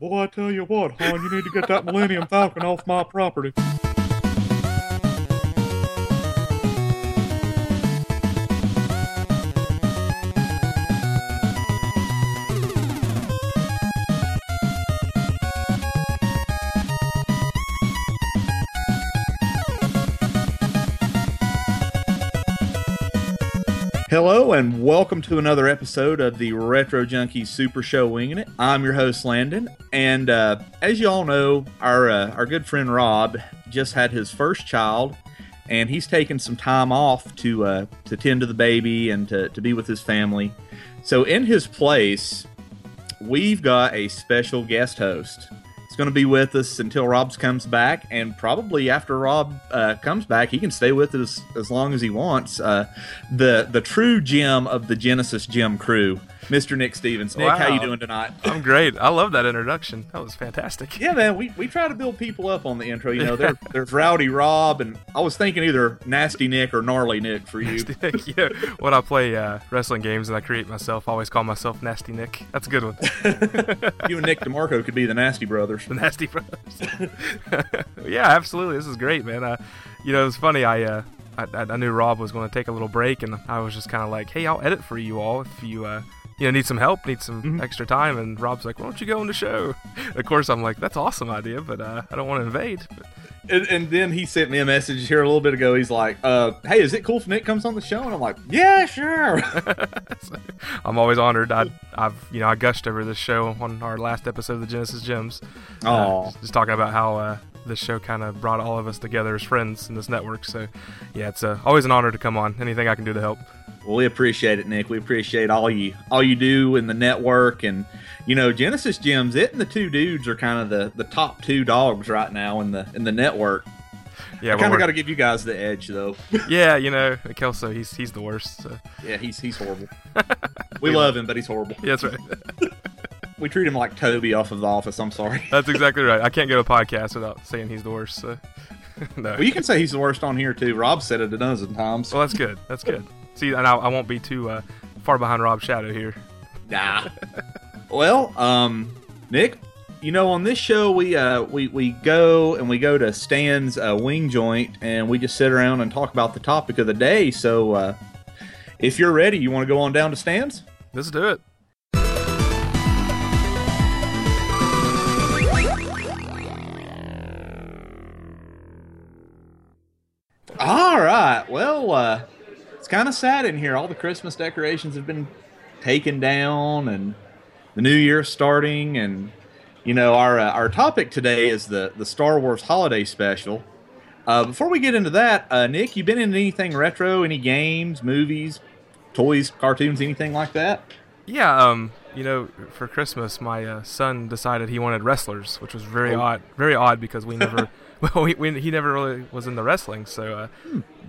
Boy, I tell you what, hon, you need to get that Millennium Falcon off my property. Hello and welcome to another episode of the Retro Junkies Super Show Winging It. I'm your host Landon, and uh, as you all know, our uh, our good friend Rob just had his first child, and he's taken some time off to uh, to tend to the baby and to, to be with his family. So in his place, we've got a special guest host. Going to be with us until Rob's comes back, and probably after Rob uh, comes back, he can stay with us as long as he wants. Uh, the the true gem of the Genesis Gem crew, Mr. Nick Stevens. Nick, how you doing tonight? I'm great. I love that introduction. That was fantastic. Yeah, man, we, we try to build people up on the intro. You know, there, there's Rowdy Rob, and I was thinking either Nasty Nick or Gnarly Nick for you. Nasty Nick. Yeah. When I play uh, wrestling games and I create myself, I always call myself Nasty Nick. That's a good one. you and Nick DeMarco could be the Nasty Brothers. The Nasty Brothers. yeah, absolutely. This is great, man. Uh, you know, it's funny. I, uh, I I knew Rob was going to take a little break, and I was just kind of like, "Hey, I'll edit for you all if you." Uh, you know, need some help, need some Mhm. extra time, and Rob's like, "Why don't you go on the show?" Of course, I'm like, "That's an awesome idea, but uh, I don't want to invade." And, and then he sent me a message here a little bit ago. He's like, uh, "Hey, is it cool if Nick comes on the show?" And I'm like, "Yeah, sure." So, I'm always honored. I, I've, you know, I gushed over this show on our last episode of the Genesis Gems. Uh, Aw. just talking about how uh, this show kind of brought all of us together as friends in this network. So, yeah, it's uh, always an honor to come on. Anything I can do to help. Well, we appreciate it, Nick. We appreciate all you all you do in the network, and you know, Genesis Gems. It and the two dudes are kind of the, the top two dogs right now in the in the network. Yeah, I well, kind of got to give you guys the edge, though. yeah, you know, Kelso, he's he's the worst. So. yeah, he's he's horrible. we love him, but he's horrible. Yeah, that's right. We treat him like Toby off of The Office. I'm sorry. That's exactly right. I can't get a podcast without saying he's the worst. So. no. Well, you can say he's the worst on here too. Rob said it a dozen times. Well, that's good. That's good. See, and I, I won't be too uh, far behind Rob's shadow here. Nah. well, um, Nick, you know, on this show we uh we we go and we go to Stan's uh, wing joint and we just sit around and talk about the topic of the day. So, uh, if you're ready, you want to go on down to Stan's? Let's do it. Uh, it's kind of sad in here. All the Christmas decorations have been taken down, and the New Year's starting. And you know, our uh, our topic today is the the Star Wars Holiday Special. Uh, before we get into that, uh, Nick, you been into anything retro? Any games, movies, toys, cartoons, anything like that? Yeah, um, you know, for Christmas, my uh, son decided he wanted wrestlers, which was very Oh. odd. Very odd because we never, well, we, we, he never really was in the wrestling. So uh,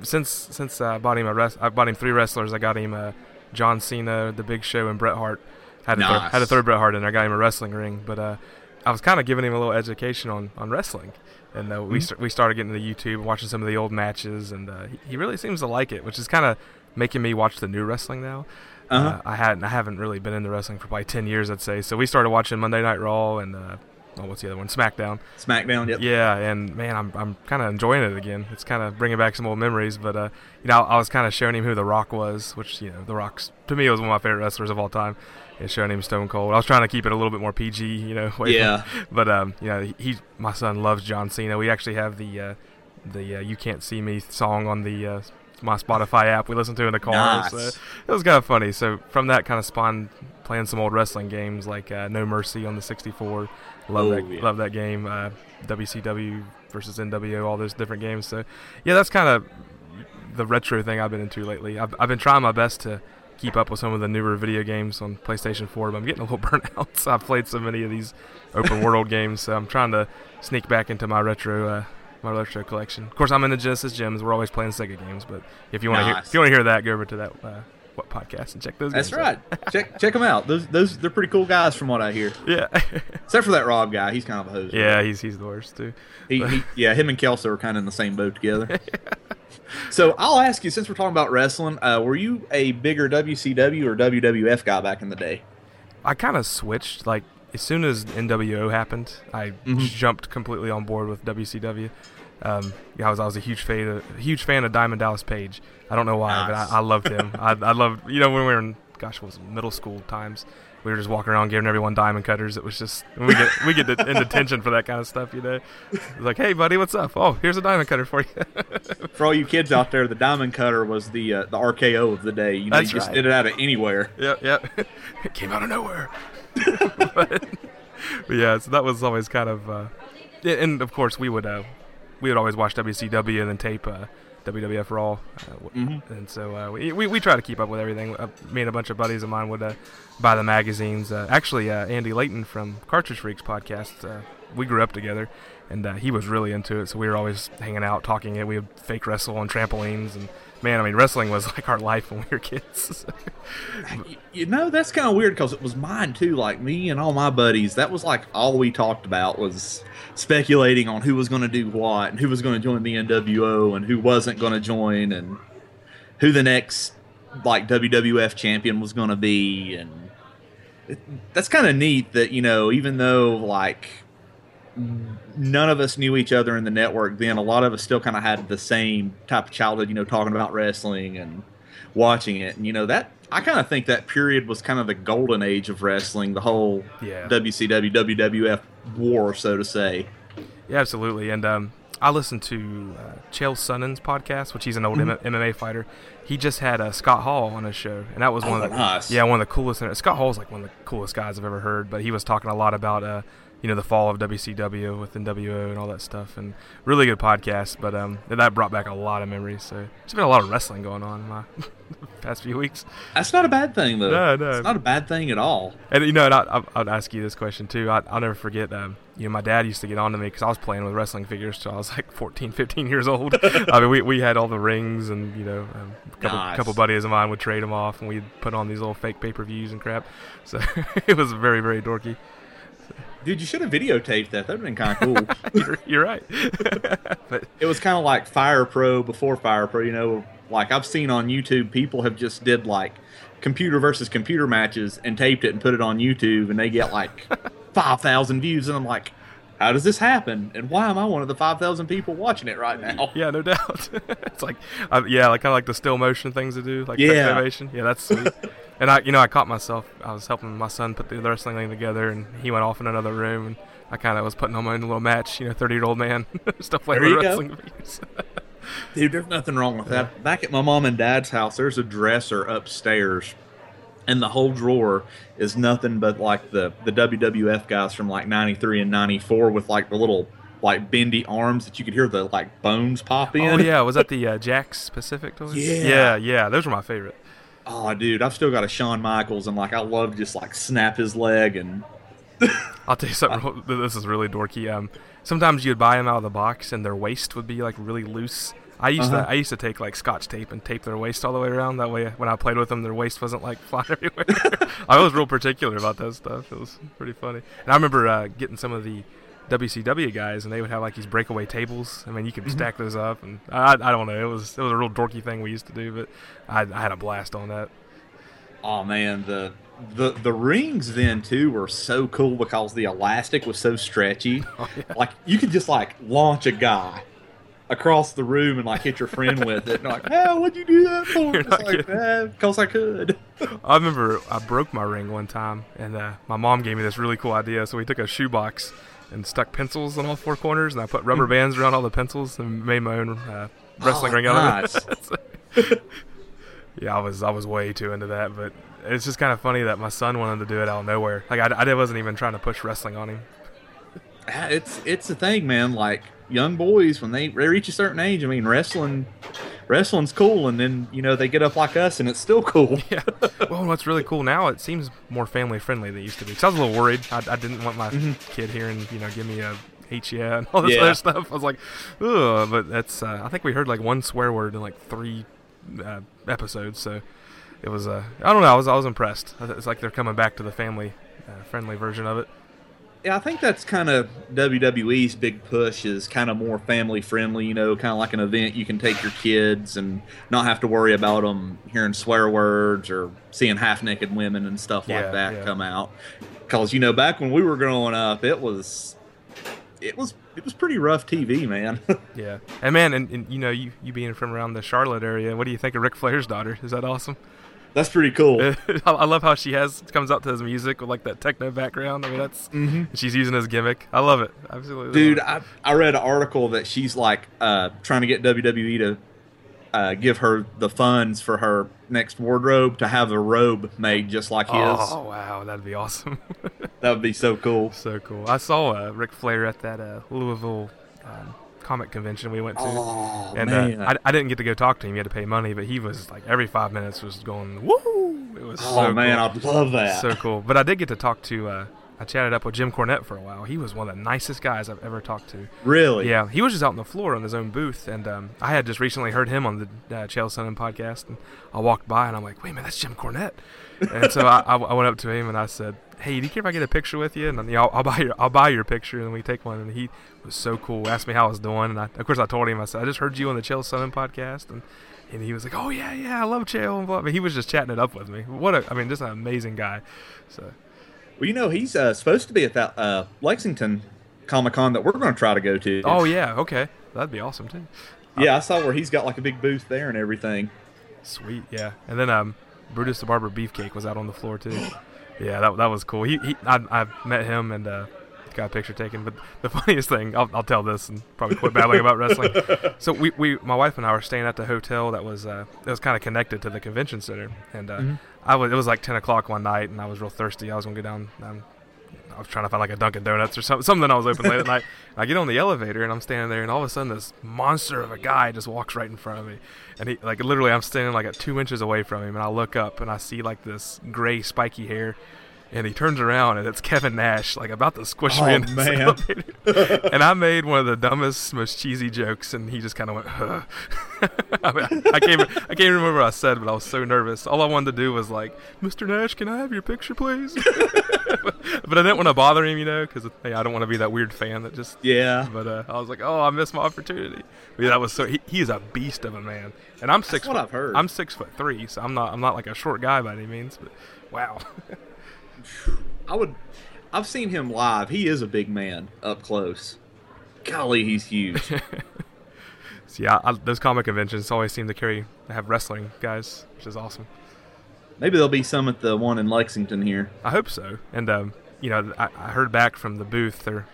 since since uh, I bought him a res- I bought him three wrestlers. I got him uh, John Cena, The Big Show, and Bret Hart. Had to, throw, Nice. had to throw Bret Hart in. there. I got him a wrestling ring, but uh, I was kind of giving him a little education on, on wrestling. And uh, we Mhm. st- we started getting to YouTube, watching some of the old matches, and uh, he, he really seems to like it, which is kind of making me watch the new wrestling now. Uh-huh. Uh, I hadn't, I haven't really been into wrestling for probably ten years, I'd say. So we started watching Monday Night Raw and uh, oh, what's the other one? SmackDown. SmackDown. Yep. Yeah, and man, I'm, I'm kind of enjoying it again. It's kind of bringing back some old memories. But uh, you know, I, was kind of showing him who The Rock was, which you know, The Rock's to me was one of my favorite wrestlers of all time. And showing him Stone Cold. I was trying to keep it a little bit more PG, you know. away from- Yeah. but um, you know, he, he my son loves John Cena. We actually have the uh, the uh, "You Can't See Me" song on the uh, my Spotify app. We listen to in the car. Nice. So it was kind of funny. So from that kind of spawned playing some old wrestling games like uh, No Mercy on the 64. Love Oh, that yeah. love that game. Uh, WCW versus NWO, all those different games. So yeah, that's kind of the retro thing I've been into lately. I've, I've been trying my best to keep up with some of the newer video games on PlayStation 4, but I'm getting a little burnt out. So I've played so many of these open world games, so I'm trying to sneak back into my retro uh, my retro collection. Of course, I'm in the Genesis Gems. We're always playing Sega games, but if you want to hear if you want to hear that, go over to that uh, what podcast and check those. That's right. check check them out. Those those they're pretty cool guys from what I hear. Yeah, Except for that Rob guy, he's kind of a hoser. yeah, he's he's the worst too. He, he, yeah, him and Kelso are kind of in the same boat together. so I'll ask you, since we're talking about wrestling, uh, were you a bigger WCW or WWF guy back in the day? I kind of switched. Like as soon as NWO happened, I mm-hmm. jumped completely on board with WCW. Um, yeah, I was I was a huge fan of, a huge fan of Diamond Dallas Page. I don't know why, nice. but I, I, loved him. I, I loved you know when we were in gosh, it was middle school times. We were just walking around giving everyone diamond cutters. It was just we get we get in detention for that kind of stuff, you know. It's like, hey, buddy, what's up? Oh, here's a diamond cutter for you. for all you kids out there, the diamond cutter was the uh, the RKO of the day. You know, That's you just right. did it out of anywhere. Yep, yep. it came out of nowhere. but, but, yeah, so that was always kind of, uh, and of course we would uh, we would always watch WCW and then tape uh, WWF Raw, uh, mm-hmm. and so uh, we, we, we try to keep up with everything. Uh, me and a bunch of buddies of mine would uh, buy the magazines. Uh, actually, uh, Andy Layton from Cartridge Freaks podcast, we grew up together, and he was really into it. So we were always hanging out, talking. It we would fake wrestle on trampolines and man, I mean, wrestling was like our life when we were kids. you know, that's kind of weird because it was mine too. Like me and all my buddies, that was like all we talked about was speculating on who was going to do what and who was going to join the NWO and who wasn't going to join and who the next like WWF champion was going to be. And it, that's kind of neat that, you know, even though like none of us knew each other in the network then. A lot of us still kind of had the same type of childhood, you know, talking about wrestling and watching it. And, you know, that I kind of think that period was kind of the golden age of wrestling, the whole yeah. WCW, WWF war, so to say. Yeah, absolutely. And um, I listened to uh, Chael Sonnen's podcast, which he's an old mm-hmm. M- MMA fighter. He just had uh, Scott Hall on his show, and that was one oh, of the nice. yeah one of the coolest. Scott Hall's like one of the coolest guys I've ever heard. But he was talking a lot about uh, you know the fall of WCW with NWO and all that stuff, and really good podcast. But um, that brought back a lot of memories. So there's been a lot of wrestling going on in my past few weeks. That's not a bad thing, though. No, no, it's not a bad thing at all. And you know, and I, would ask you this question too. I, will never forget. Um, you know, my dad used to get on to me because I was playing with wrestling figures till I was like 14, 15 years old. I mean, we, we had all the rings, and you know, um, a couple, nice. couple buddies of mine would trade them off, and we'd put on these little fake pay per views and crap. So it was very, very dorky. Dude, you should have videotaped that. That'd been kind of cool. you're, you're, right. but it was kind of like Fire Pro before Fire Pro. You know, like I've seen on YouTube, people have just did like computer versus computer matches and taped it and put it on YouTube, and they get like five thousand views, and I'm like, how does this happen? And why am I one of the 5,000 people watching it right now? Yeah, no doubt. it's like, uh, yeah, like kind of like the still motion things to do, like yeah. animation. Yeah, that's sweet. and I, you know, I caught myself. I was helping my son put the wrestling thing together, and he went off in another room, and I kind of was putting on my own little match. You know, 30 year old man, stuff like wrestling Dude, there's nothing wrong with that. Back at my mom and dad's house, there's a dresser upstairs and the whole drawer is nothing but like the the WWF guys from like 93 and 94 with like the little like bendy arms that you could hear the like bones pop in. Oh yeah, was that the uh, Jakks Pacific toys? Yeah. Yeah, yeah, those were my favorite. Oh dude, I've still got a Shawn Michaels and like I love just like snap his leg and I'll tell you something. this is really dorky. Um, sometimes you'd buy them out of the box, and their waist would be like really loose, I used uh-huh. to I used to take like scotch tape and tape their waist all the way around. That way, when I played with them, their waist wasn't like flying everywhere. I was real particular about that stuff. It was pretty funny. And I remember uh, getting some of the WCW guys, and they would have like these breakaway tables. I mean, you could mm-hmm. stack those up, and I, I don't know. It was it was a real dorky thing we used to do, but I, I had a blast on that. Oh man, the the the rings then too were so cool because the elastic was so stretchy. Oh, yeah. Like you could just like launch a guy across the room and like hit your friend with it. And like, oh, what'd you do that for? It's like, eh, because I could. I remember I broke my ring one time, and uh, my mom gave me this really cool idea. So we took a shoebox and stuck pencils on all four corners, and I put rubber mm. bands around all the pencils and made my own uh, wrestling oh, ring out nice. of it. yeah, I was I was way too into that, but it's just kind of funny that my son wanted to do it out of nowhere. Like I, I wasn't even trying to push wrestling on him. It's it's a thing, man. Like young boys when they, reach a certain age. I mean, wrestling wrestling's cool, and then you know they get up like us, and it's still cool. yeah. Well, what's really cool now, it seems more family friendly than it used to be. Cause I was a little worried. I, I didn't want my mm-hmm. kid hearing you know give me a H yeah and all this yeah. other stuff. I was like, ugh. But that's uh, I think we heard like one swear word in like three uh, episodes, so it was uh, I don't know. I was I was impressed. It's like they're coming back to the family uh, friendly version of it yeah, I think that's kind of WWE's big push is kind of more family friendly, you know, kind of like an event you can take your kids and not have to worry about them hearing swear words or seeing half naked women and stuff like that yeah. come out. Because you know, back when we were growing up, it was, it was, it was pretty rough TV, man. yeah, and man, and, and, you know, you you being from around the Charlotte area, what do you think of Ric Flair's daughter? Is that awesome? That's pretty cool. I love how she has comes out to his music with like that techno background. I mean, that's mm-hmm. she's using his gimmick. I love it. Absolutely, dude. I I read an article that she's like uh, trying to get WWE to uh, give her the funds for her next wardrobe to have a robe made just like his. Oh wow, that'd be awesome. that would be so cool. So cool. I saw uh, Ric Flair at that uh, Louisville um, comic convention we went to, oh, and uh, I, I, didn't get to go talk to him. He had to pay money, but he was like every five minutes was going woo. It was oh so man, cool. I love that. So cool. But I did get to talk to uh, I chatted up with Jim Cornette for a while. He was one of the nicest guys I've ever talked to. Really? Yeah. He was just out on the floor on his own booth, and um, I had just recently heard him on the uh, Chael Sonnen podcast, and I walked by and I'm like, wait a minute, that's Jim Cornette. And so I, I, went up to him and I said, hey, do you care if I get a picture with you? And then, yeah, I'll, I'll, buy your I'll buy your picture, and we take one. And he was so cool. Asked me how I was doing, and I, of course I told him I said I just heard you on the Chael Sonnen podcast, and and he was like, oh yeah, yeah, I love Chael. And blah. I mean, he was just chatting it up with me. What a, I mean, just an amazing guy. So. Well, you know, he's uh, supposed to be at that uh, Lexington Comic Con that we're going to try to go to. Oh yeah, okay, that'd be awesome too. Yeah, I saw where he's got like a big booth there and everything. Sweet, yeah. And then um, Brutus the Barber Beefcake was out on the floor too. Yeah, that that was cool. He, he I, I met him and uh, got a picture taken. But the funniest thing, I'll, I'll tell this and probably quit babbling about wrestling. So we, we, my wife and I were staying at the hotel that was uh, that was kind of connected to the convention center, and uh, mm-hmm. I was it was like ten o'clock one night, and I was real thirsty. I was gonna go down. Um, I was trying to find like a Dunkin' Donuts or something, something that was open late at night. I get on the elevator and I'm standing there, and all of a sudden this monster of a guy just walks right in front of me, and he like literally I'm standing like at two inches away from him, and I look up and I see like this gray spiky hair and he turns around and it's Kevin Nash, like about to squish oh, me in man. and I made one of the dumbest, most cheesy jokes, and he just kind of went, huh. I, mean, I, can't, I can't remember what I said, but I was so nervous. All I wanted to do was like, Mr. Nash, can I have your picture, please? but I didn't want to bother him, you know, because hey, I don't want to be that weird fan that just yeah. But uh, I was like, oh, I missed my opportunity. But yeah, that was so. He, he is a beast of a man, and I'm six. That's what foot, I've heard. I'm six foot three, so I'm not. I'm not like a short guy by any means, but wow. I would. I've seen him live. He is a big man up close. Golly, he's huge. so yeah, I, those comic conventions always seem to carry have wrestling guys, which is awesome. Maybe there'll be some at the one in Lexington here. I hope so. And um, you know, I, I, heard back from the booth, there,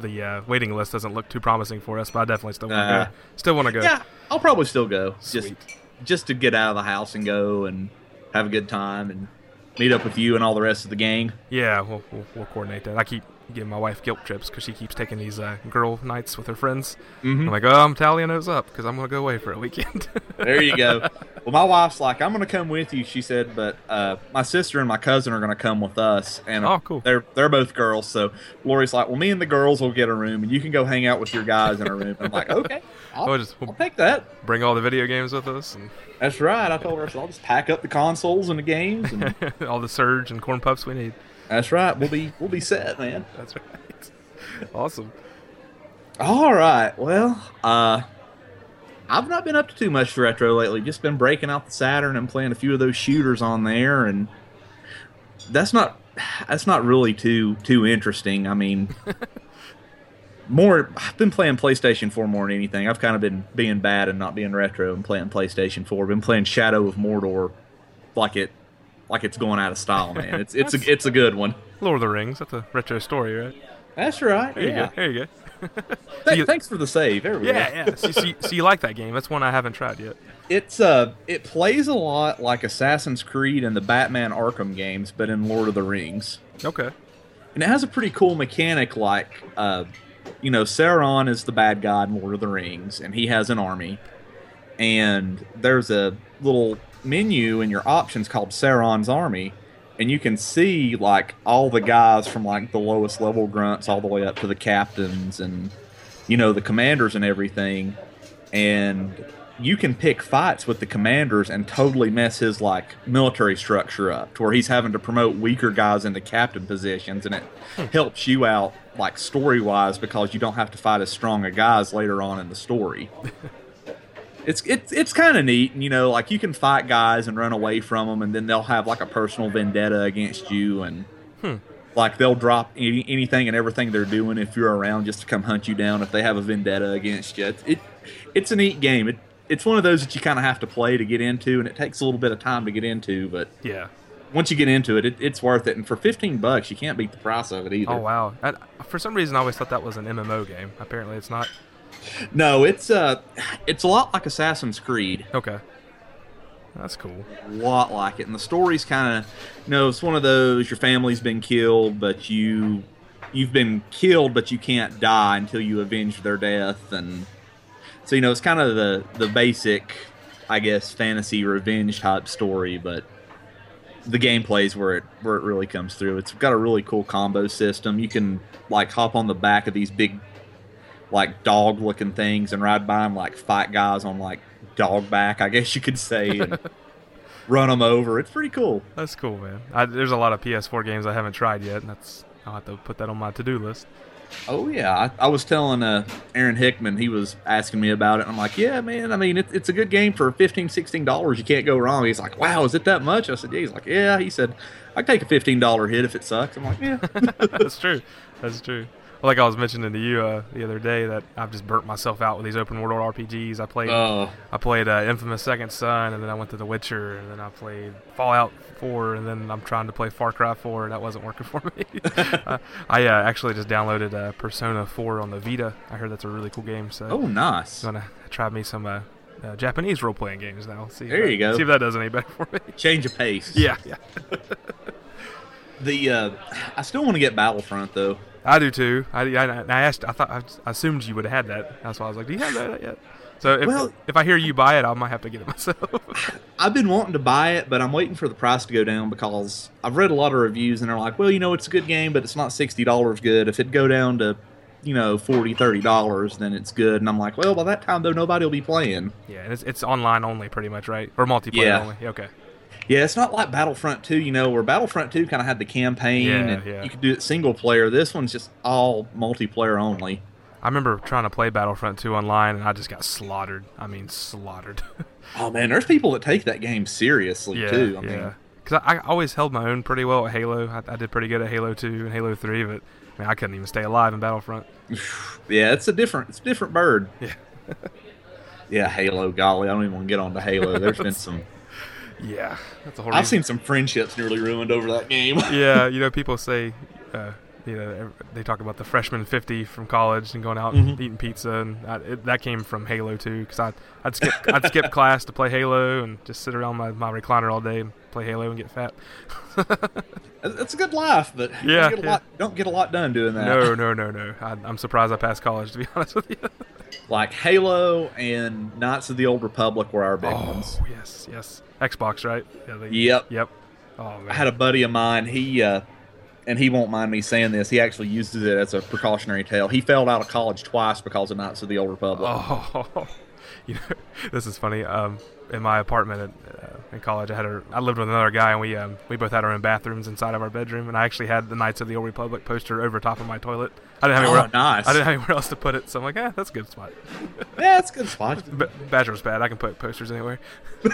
the uh, waiting list doesn't look too promising for us, but I definitely still want to uh, go. Still want to go. Yeah, I'll probably still go. Sweet. Just, just to get out of the house and go and have a good time and meet up with you and all the rest of the gang. Yeah, we'll, we'll, we'll coordinate that. I keep giving my wife guilt trips because she keeps taking these uh, girl nights with her friends. Mm-hmm. I'm like, oh, I'm tallying those up because I'm going to go away for a weekend. there you go. Well, my wife's like, I'm going to come with you, she said, but uh, my sister and my cousin are going to come with us. And oh, cool. They're they're both girls, so Lori's like, well, me and the girls will get a room, and you can go hang out with your guys in a room. I'm like, okay, I'll, we'll just, we'll I'll take that. Bring all the video games with us. And... That's right. I told her, so I'll just pack up the consoles and the games and all the surge and corn puffs we need. That's right. We'll be we'll be set, man. That's right. awesome. All right. Well, uh, I've not been up to too much retro lately. Just been breaking out the Saturn and playing a few of those shooters on there, and that's not that's not really too too interesting. I mean, more I've been playing PlayStation 4 more than anything. I've kind of been being bad and not being retro and playing PlayStation 4. Been playing Shadow of Mordor like it like it's going out of style, man. It's it's a it's a good one. Lord of the Rings. That's a retro story, right? That's right. There yeah. you go. There you go. Th- you, thanks for the save. There we yeah, go. yeah. So, so, you, so, you like that game? That's one I haven't tried yet. It's uh, it plays a lot like Assassin's Creed and the Batman Arkham games, but in Lord of the Rings. Okay. And it has a pretty cool mechanic, like uh, you know, Sauron is the bad guy in Lord of the Rings, and he has an army. And there's a little menu in your options called Sauron's Army, and you can see like all the guys from like the lowest level grunts all the way up to the captains and you know the commanders and everything and you can pick fights with the commanders and totally mess his like military structure up to where he's having to promote weaker guys into captain positions and it hmm. helps you out like story wise because you don't have to fight as strong a guys later on in the story it's it's it's kind of neat, and you know, like you can fight guys and run away from them, and then they'll have like a personal vendetta against you, and hmm. Like they'll drop any, anything and everything they're doing if you're around just to come hunt you down if they have a vendetta against you. It, it it's a neat game. It it's one of those that you kind of have to play to get into, and it takes a little bit of time to get into. But Yeah. once you get into it, it it's worth it. And for 15 bucks, you can't beat the price of it either. Oh wow. I, for some reason, I always thought that was an MMO game. Apparently, it's not. No, it's uh, it's a lot like Assassin's Creed. Okay. That's cool. A lot like it, and the story's kind of, you know, it's one of those your family's been killed, but you you've been killed, but you can't die until you avenge their death, and so you know it's kind of the the basic, I guess, fantasy revenge type story, but the gameplay's where it where it really comes through. It's got a really cool combo system. You can like hop on the back of these big like dog looking things and ride by them like fight guys on like dog back, I guess you could say, and run them over. It's pretty cool. That's cool, man. I, there's a lot of PS4 games I haven't tried yet, and that's I'll have to put that on my to-do list. Oh yeah, I, I was telling uh, Aaron Hickman, he was asking me about it. I'm like, yeah, man. I mean, it, it's a good game for 15 16 dollars. You can't go wrong. He's like, wow, is it that much? I said, yeah. He's like, yeah. He said, I take a 15 dollar hit if it sucks. I'm like, yeah. That's true. That's true. Like I was mentioning to you uh, the other day, that I've just burnt myself out with these open world RPGs. I played, Oh, I played uh, Infamous Second Son, and then I went to The Witcher, and then I played Fallout 4, and then I'm trying to play Far Cry 4. and That wasn't working for me. uh, I uh, actually just downloaded uh, Persona 4 on the Vita. I heard that's a really cool game, so oh, nice. I'm gonna try me some uh, uh, Japanese role playing games now. See There that- you go. See if that does any better for me. Change of pace. yeah, yeah. The uh, I still want to get Battlefront though. I do too. I, I, I asked. I thought. I assumed you would have had that. That's why I was like, "Do you have that yet?" So if, Well- if I hear you buy it, I might have to get it myself. I've been wanting to buy it, but I'm waiting for the price to go down because I've read a lot of reviews and they're like, well, you know, it's a good game, but it's not sixty dollars good. If it go down to, you know, 40 dollars, then it's good. And I'm like, well, by that time though, nobody will be playing. yeah, and it's, it's online only, pretty much, right? Or multiplayer Yeah. only. Okay. Yeah, it's not like Battlefront 2, you know, where Battlefront 2 kind of had the campaign Yeah, and yeah. you could do it single player. This one's just all multiplayer only. I remember trying to play Battlefront 2 online, and I just got slaughtered. I mean, slaughtered. Oh man, there's people that take that game seriously yeah, too. I yeah. mean, Because I, I always held my own pretty well at Halo. I, I did pretty good at Halo 2 and Halo 3, but I, mean, I couldn't even stay alive in Battlefront. yeah, it's a different, it's a different bird. Yeah. yeah, Halo. Golly, I don't even want to get onto Halo. There's been some. Yeah, that's a whole. I've reason- seen some friendships nearly ruined over that game. yeah, you know, people say, uh, you know, they talk about the freshman 50 from college and going out Mhm. and eating pizza, and I, it, that came from Halo too. because I'd, I'd skip I'd skip class to play Halo and just sit around my, my recliner all day and play Halo and get fat. It's a good life, but Yeah, don't get a yeah. lot, don't get a lot done doing that. no, no, no, no. I, I'm surprised I passed college, to be honest with you. Like Halo and Knights of the Old Republic were our big ones. oh, yes, yes. Xbox, right? Yeah, they, Yep. Yep. Oh, man. I had a buddy of mine. He uh, and he won't mind me saying this. He actually uses it as a precautionary tale. He failed out of college twice because of Knights of the Old Republic. Oh, you know, this is funny. Um, in my apartment at, uh, in college, I had a, I lived with another guy, and we um, we both had our own bathrooms inside of our bedroom, and I actually had the Knights of the Old Republic poster over top of my toilet. I didn't have Oh, anywhere. nice. I didn't have anywhere else to put it, so I'm like, eh, that's a good spot. Yeah, it's a good spot. B- Badger's bad. I can put posters anywhere.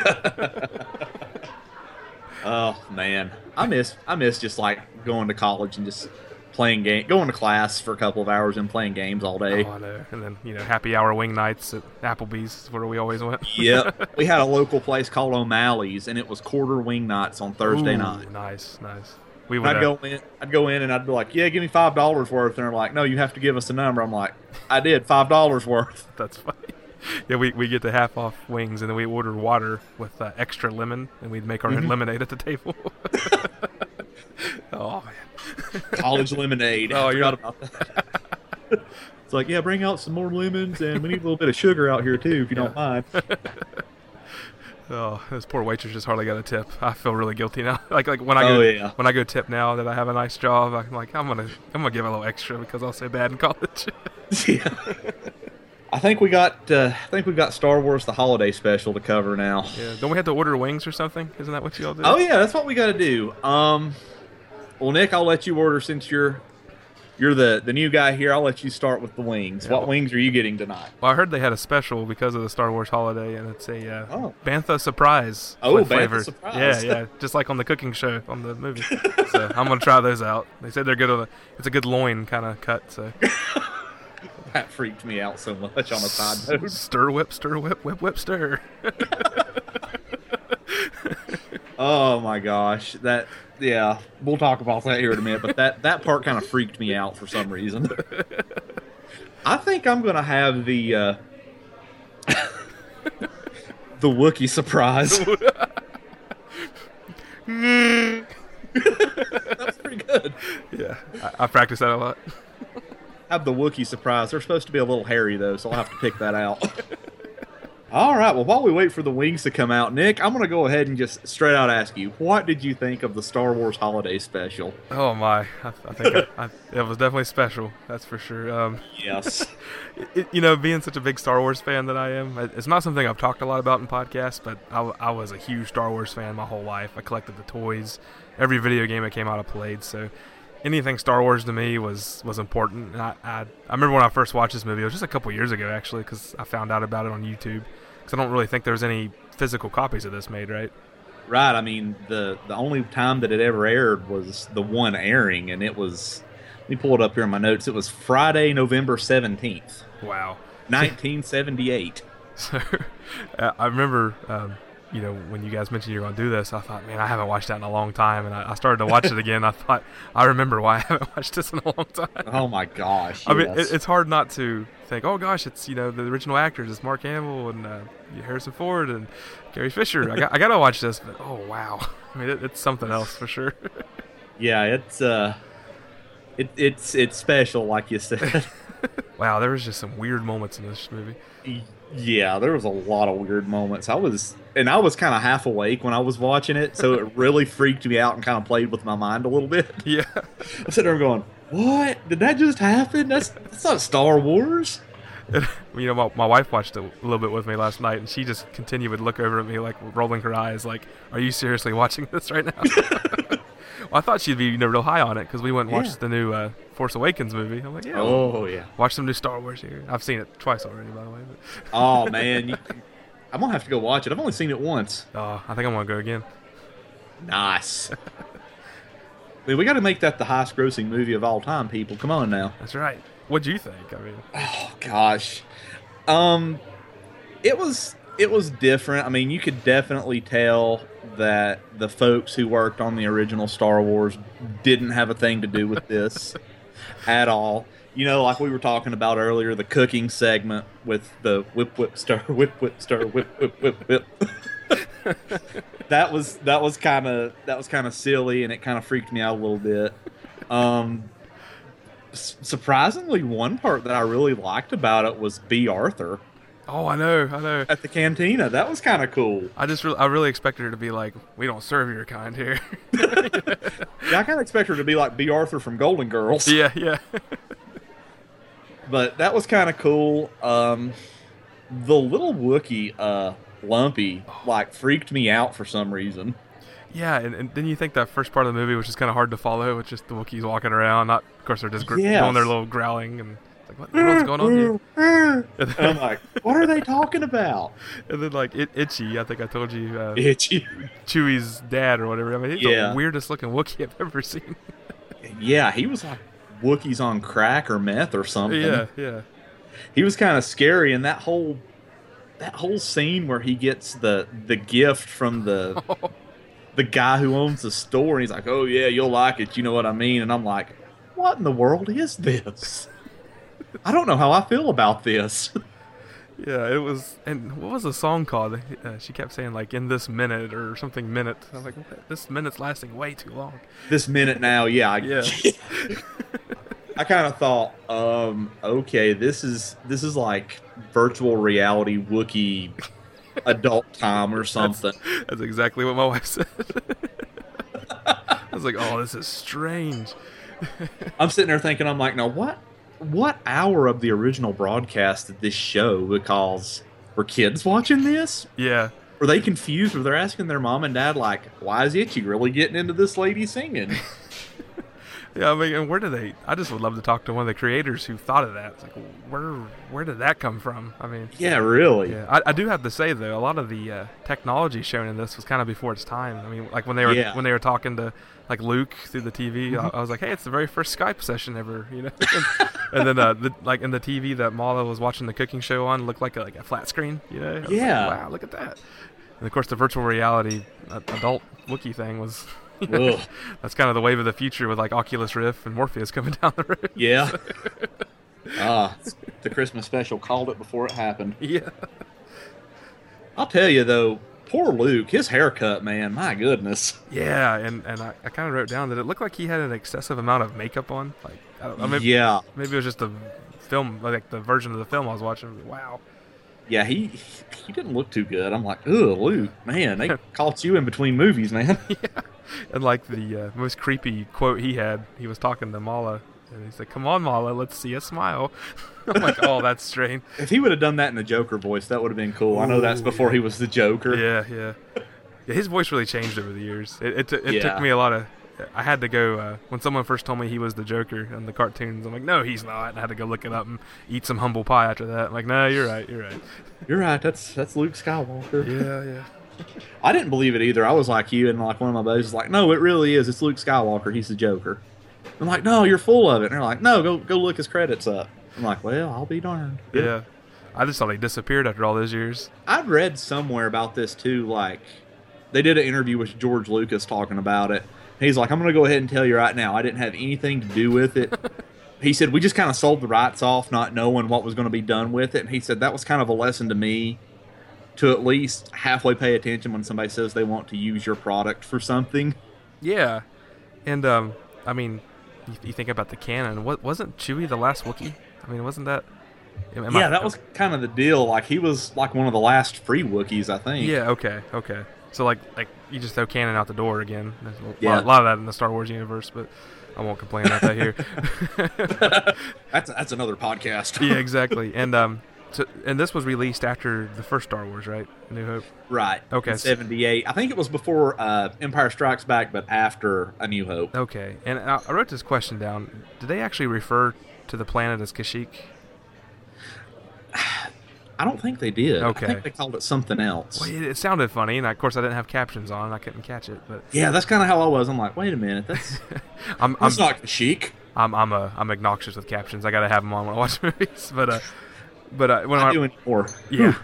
Oh man, I miss I miss just like going to college and just playing game, going to class for a couple of hours and playing games all day. Oh, I know. And then you know, happy hour wing nights at Applebee's is where we always went. yep, we had a local place called O'Malley's, and it was quarter wing nights on Thursday Ooh, night. Nice, nice. We would I'd go in, I'd go in, and I'd be like, "Yeah, give me five dollars worth," and they're like, "No, you have to give us a number." I'm like, "I did five dollars worth." That's funny. Yeah, we, we get the half off wings, and then we order water with uh, extra lemon, and we'd make our Mm-hmm. own lemonade at the table. oh man, College lemonade. Oh, you're- forgot about that. it's like, yeah, bring out some more lemons, and we need a little bit of sugar out here too, if you don't mind. Oh this poor waitress just hardly got a tip. I feel really guilty now. like like when I Oh, go yeah. when I go tip now that I have a nice job, I'm like I'm gonna I'm gonna give a little extra because I was so bad in college. yeah. I think we got uh, I think we got Star Wars the holiday special to cover now. yeah, don't we have to order wings or something? Isn't that what you all do? Oh yeah, that's what we got to do. Um, well, Nick, I'll let you order since you're you're the the new guy here. I'll let you start with the wings. Yeah. What wings are you getting tonight? Well, I heard they had a special because of the Star Wars holiday, and it's a uh, Oh. bantha surprise. Oh, Bantha flavor. surprise. Yeah, yeah, just like on the cooking show on the movie. so I'm gonna try those out. They said they're good on a. It's a good loin kind of cut. So That freaked me out so much on a side note. stir whip, stir whip, whip whip stir. Oh my gosh, that yeah, we'll talk about that here in a minute. But that that part kind of freaked me out for some reason. I think I'm gonna have the uh, the Wookiee surprise. That's pretty good. yeah, I, I practice that a lot. Have the Wookiee surprise. They're supposed to be a little hairy though, so I'll have to pick that out. All right. Well, while we wait for the wings to come out, Nick, I'm gonna go ahead and just straight out ask you, what did you think of the Star Wars Holiday Special? Oh my, I, I think I, I, it was definitely special. That's for sure. Um, Yes. it, you know, being such a big Star Wars fan that I am, it's not something I've talked a lot about in podcasts, but I, was a huge Star Wars fan my whole life. I collected the toys, every video game that came out I played, so anything Star Wars to me was was important. And I, I, I remember when I first watched this movie, it was just a couple years ago actually, because I found out about it on YouTube. Because I don't really think there was any physical copies of this made, right? Right. I mean, the the only time that it ever aired was the one airing, and it was. Let me pull it up here in my notes. It was Friday, November seventeenth, Wow. nineteen seventy eight. So I remember, um, you know, when you guys mentioned you're going to do this, I thought, man, I haven't watched that in a long time. And I, I started to watch it again. I thought, I remember why I haven't watched this in a long time. Oh my gosh! I mean, it, it's hard not to think, oh gosh, it's, you know, the original actors. It's Mark Hamill and uh, Harrison Ford and Carrie Fisher. I got, I got to watch this, but oh, wow. I mean, it, it's something else for sure. yeah, it's uh, it, it's it's special, like you said. wow, there was just some weird moments in this movie. yeah, there was a lot of weird moments. I was, and I was kind of half awake when I was watching it, so it really freaked me out and kind of played with my mind a little bit. Yeah. I'm sitting there going, "What? Did that just happen? That's that's not Star Wars." you know, my, my wife watched it a little bit with me last night, and she just continued to look over at me, like rolling her eyes, like, "Are you seriously watching this right now?" well, I thought she'd be you know real high on it because we went and watched Yeah. the new uh, Force Awakens movie. I'm like, "Yeah, Oh yeah. watch some new Star Wars here." I've seen it twice already, by the way. Oh man, you, I'm gonna have to go watch it. I've only seen it once. uh, I think I'm gonna go again. Nice. I mean, we got to make that the highest grossing movie of all time, people. Come on now. That's right. What do you think? I mean, Oh gosh. Um it was it was different. I mean, you could definitely tell that the folks who worked on the original Star Wars didn't have a thing to do with this at all. You know, like we were talking about earlier, the cooking segment with the whip whip stir whip whip stir whip whip whip whip. that was that was kind of that was kind of silly and it kind of freaked me out a little bit. Um s- surprisingly, one part that I really liked about it was Bea Arthur oh, I know, I know. at the cantina. That was kind of cool. I just, re- I really expected her to be like, "We don't serve your kind here." Yeah, I kind of expect her to be like Bea Arthur from Golden Girls. yeah, yeah. But that was kind of cool. Um, the little Wookiee, uh, Lumpy, like freaked me out for some reason. Yeah, and, and then you think that first part of the movie which is kind of hard to follow. It's just the Wookiees walking around. Not, of course, they're just gr- Yes. doing their little growling and like, what world's going on here? And I'm like, what are they talking about? And then like it, Itchy, I think I told you, uh, Itchy. Chewie's dad or whatever. I mean, he's Yeah. the weirdest looking Wookiee I've ever seen. Yeah, he was like Wookiees on crack or meth or something. yeah, yeah. he was kind of scary and that whole that whole scene where he gets the the gift from the the guy who owns the store and he's like oh yeah you'll like it you know what i mean and i'm like what in the world is this i don't know how i feel about this Yeah, it was. And what was the song called? Uh, she kept saying like "in this minute" or something minute. I was like, what? "This minute's lasting way too long." this minute now yeah i, Yeah. I kind of thought um okay this is this is like virtual reality wookie adult time or something That's exactly what my wife said. I was like, "Oh, this is strange." I'm sitting there thinking, I'm like, now what what hour of the original broadcast did this show? Because were kids watching this? Yeah, Were they confused? Were they asking their mom and dad like, why is Itchy really getting into this lady singing? Yeah, I mean, and where did they? I just would love to talk to one of the creators who thought of that. It's like, where where did that come from? I mean, Yeah, really. yeah, I, I do have to say though, a lot of the uh, technology shown in this was kind of before its time. I mean, like when they were Yeah. when they were talking to like Luke through the TV, I, I was like, hey, it's the very first Skype session ever, you know. and, and then uh, the, like in the TV that Malla was watching the cooking show on looked like a, like a flat screen, you know. Was like, Yeah. wow, look at that. And of course, the virtual reality uh, adult Wookiee thing was. That's kind of the wave of the future with like Oculus Rift and Morpheus coming down the road. Yeah. Ah, the Christmas special called it before it happened. yeah. I'll tell you though, poor Luke, his haircut, man, my goodness. Yeah, and, and I, I kind of wrote down that it looked like he had an excessive amount of makeup on. Like, I don't know, maybe, yeah, maybe it was just the film, like the version of the film I was watching. Wow. yeah, he he didn't look too good. I'm like, ugh, Luke, man, they caught you in between movies, man. And like the uh, most creepy quote he had, he was talking to Malla, and he's like, "Come on, Malla, let's see a smile." I'm like, "Oh, that's strange." if he would have done that in the Joker voice, that would have been cool. I know that's Ooh, before he was the Joker. Yeah, yeah. Yeah, his voice really changed over the years. It it, t- it Yeah. took me a lot of. I had to go uh, when someone first told me he was the Joker in the cartoons. I'm like, no, he's not. And I had to go look it up and eat some humble pie after that. I'm like, no, you're right, you're right. You're right. That's that's Luke Skywalker. Yeah, yeah. I didn't believe it either. I was like you, and like one of my buddies was like, "No, it really is. It's Luke Skywalker. He's the Joker." I'm like, "No, you're full of it." And they're like, "No, go go look his credits up." I'm like, "Well, I'll be darned." Yeah. I just thought he disappeared after all those years. I'd read somewhere about this too. Like, they did an interview with George Lucas talking about it. He's like, "I'm going to go ahead and tell you right now, I didn't have anything to do with it." he said, "We just kind of sold the rights off, not knowing what was going to be done with it." And he said that was kind of a lesson to me to at least halfway pay attention when somebody says they want to use your product for something. Yeah. And, um, I mean, you, you think about the canon. What Wasn't Chewie the last Wookiee? I mean, wasn't that. yeah, I- that was kind of the deal. Like he was like one of the last free Wookiees, I think. Yeah, okay, okay. So, like, like you just throw canon out the door again. There's a lot, Yeah. a lot of that in the Star Wars universe, but I won't complain about that here. That's that's another podcast. yeah, exactly. And um, so, and this was released after the first Star Wars, right? A New Hope. right. Okay. '78. I think it was before uh, Empire Strikes Back, but after A New Hope. Okay. And I, I wrote this question down. Did they actually refer to the planet as Kashyyyk? I don't think they did. Okay. I think they called it something else. Well, it, it sounded funny, and of course I didn't have captions on, and I couldn't catch it. But Yeah, that's kind of how I was. I'm like, wait a minute, that's I'm I'm, not Kashyyyk. I'm I'm a I'm obnoxious with captions. I gotta have them on when I watch movies. But uh, but uh, when I I, do anymore. Yeah.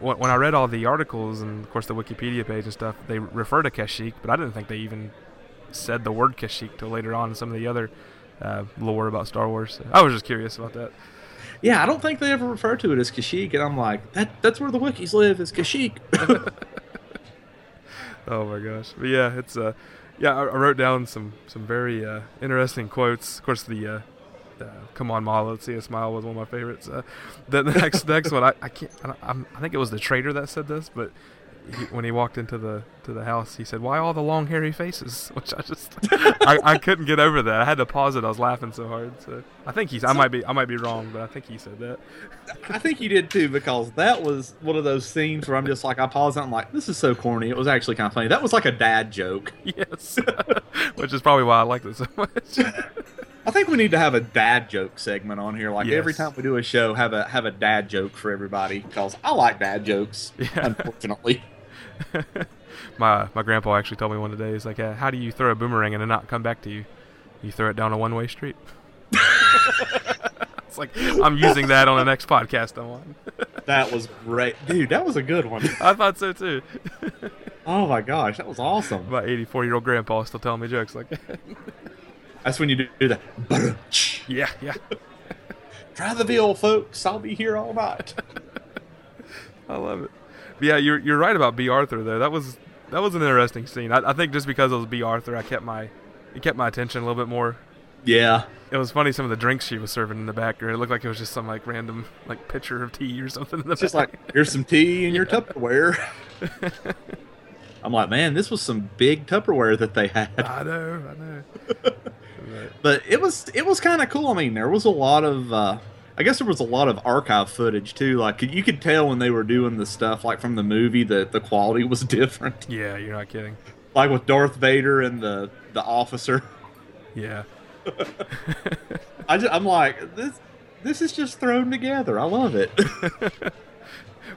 When when I read all the articles and, of course, the Wikipedia page and stuff, they refer to Kashyyyk, but I didn't think they even said the word Kashyyyk till later on in some of the other uh, lore about Star Wars. So I was just curious about that. Yeah, I don't think they ever refer to it as Kashyyyk, and I'm like, that that's where the Wookiees live is Kashyyyk. Oh my gosh! But yeah, it's uh, yeah. I, I wrote down some some very uh, interesting quotes. Of course, the uh, uh, "Come on, Ma, let's see a smile" was one of my favorites. Uh, the, the next next one, I, I can't. I, I'm, think it was the trader that said this, but he, when he walked into the to the house, he said, "Why all the long hairy faces?" Which I just I, I couldn't get over that. I had to pause it. I was laughing so hard. So I think he's. I might be. I might be wrong, but I think he said that. I think you did too, because that was one of those scenes where I'm just like, I pause and I'm like, this is so corny. It was actually kind of funny. That was like a dad joke. Yes, which is probably why I liked it so much. I think we need to have a dad joke segment on here. Like every time we do a show, have a have a dad joke for everybody because I like dad jokes. Yeah. Unfortunately, my my grandpa actually told me one today. He's like, uh, "How do you throw a boomerang and it not come back to you? You throw it down a one way street." it's like I'm using that on the next podcast I'm on. that was great, dude. That was a good one. I thought so too. Oh my gosh, that was awesome. My 84 year old grandpa still telling me jokes like that. That's when you do, do that. yeah, yeah. Try the veal, folks. I'll be here all night. I love it. But yeah, you're you're right about Bea Arthur though. That was that was an interesting scene. I, I think just because it was Bea Arthur, I kept my it kept my attention a little bit more. Yeah, It was funny some of the drinks she was serving in the back. Or it looked like it was just some like random like pitcher of tea or something. In the it's just back. like here's some tea in your Tupperware. I'm like, man, this was some big Tupperware that they had. I know, I know. But- but it was it was kind of cool. I mean, there was a lot of uh, I guess there was a lot of archive footage too. Like you could tell when they were doing the stuff like from the movie that the quality was different. yeah, you're not kidding. Like with Darth Vader and the the officer. Yeah, I just, I'm like this. This is just thrown together. I love it.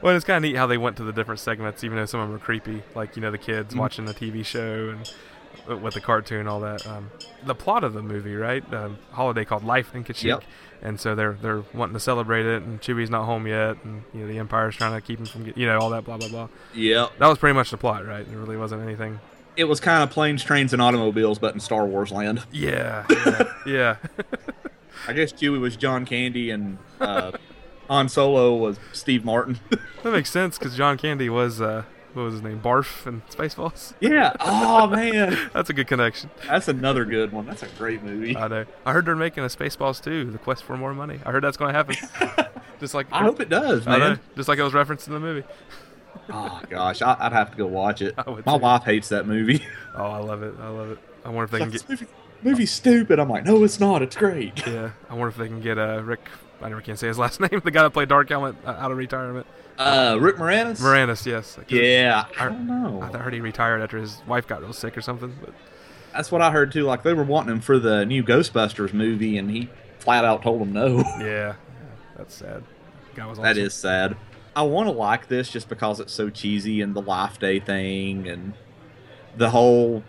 well, it's kind of neat how they went to the different segments, even though some of them are creepy, like you know the kids mm-hmm. watching the TV show and with the cartoon and all that. Um, the plot of the movie, right? Um, holiday called Life in Kashyyyk, yep. and so they're they're wanting to celebrate it, and Chewie's not home yet, and you know the Empire's trying to keep him from, you know, all that blah blah blah. Yeah, that was pretty much the plot, right? There really wasn't anything. It was kind of planes, trains, and automobiles, but in Star Wars land. Yeah, yeah. yeah. I guess Chewie was John Candy and uh, Han Solo was Steve Martin. that makes sense because John Candy was uh, what was his name, Barf and Spaceballs. Yeah. Oh man, that's a good connection. That's another good one. That's a great movie. I know. I heard they're making a Spaceballs too. The quest for more money. I heard that's going to happen. Just like I hope it does, man. Just like it was referenced in the movie. oh gosh, I, would have to go watch it. My wife hates that movie. Oh, I love it. I love it. I wonder if they can get movie, movie's stupid. I'm like, no, it's not. It's great. Yeah, I wonder if they can get uh, Rick. I never can say his last name. The guy that played Dark Helmet uh, out of retirement. Uh, Rick Moranis. Moranis, yes. Yeah, I, I don't know. I heard he retired after his wife got real sick or something. But that's what I heard too. Like they were wanting him for the new Ghostbusters movie, and he flat out told them no. Yeah, yeah that's sad. Guy was awesome. That is sad. I want to like this just because it's so cheesy and the Life Day thing and the whole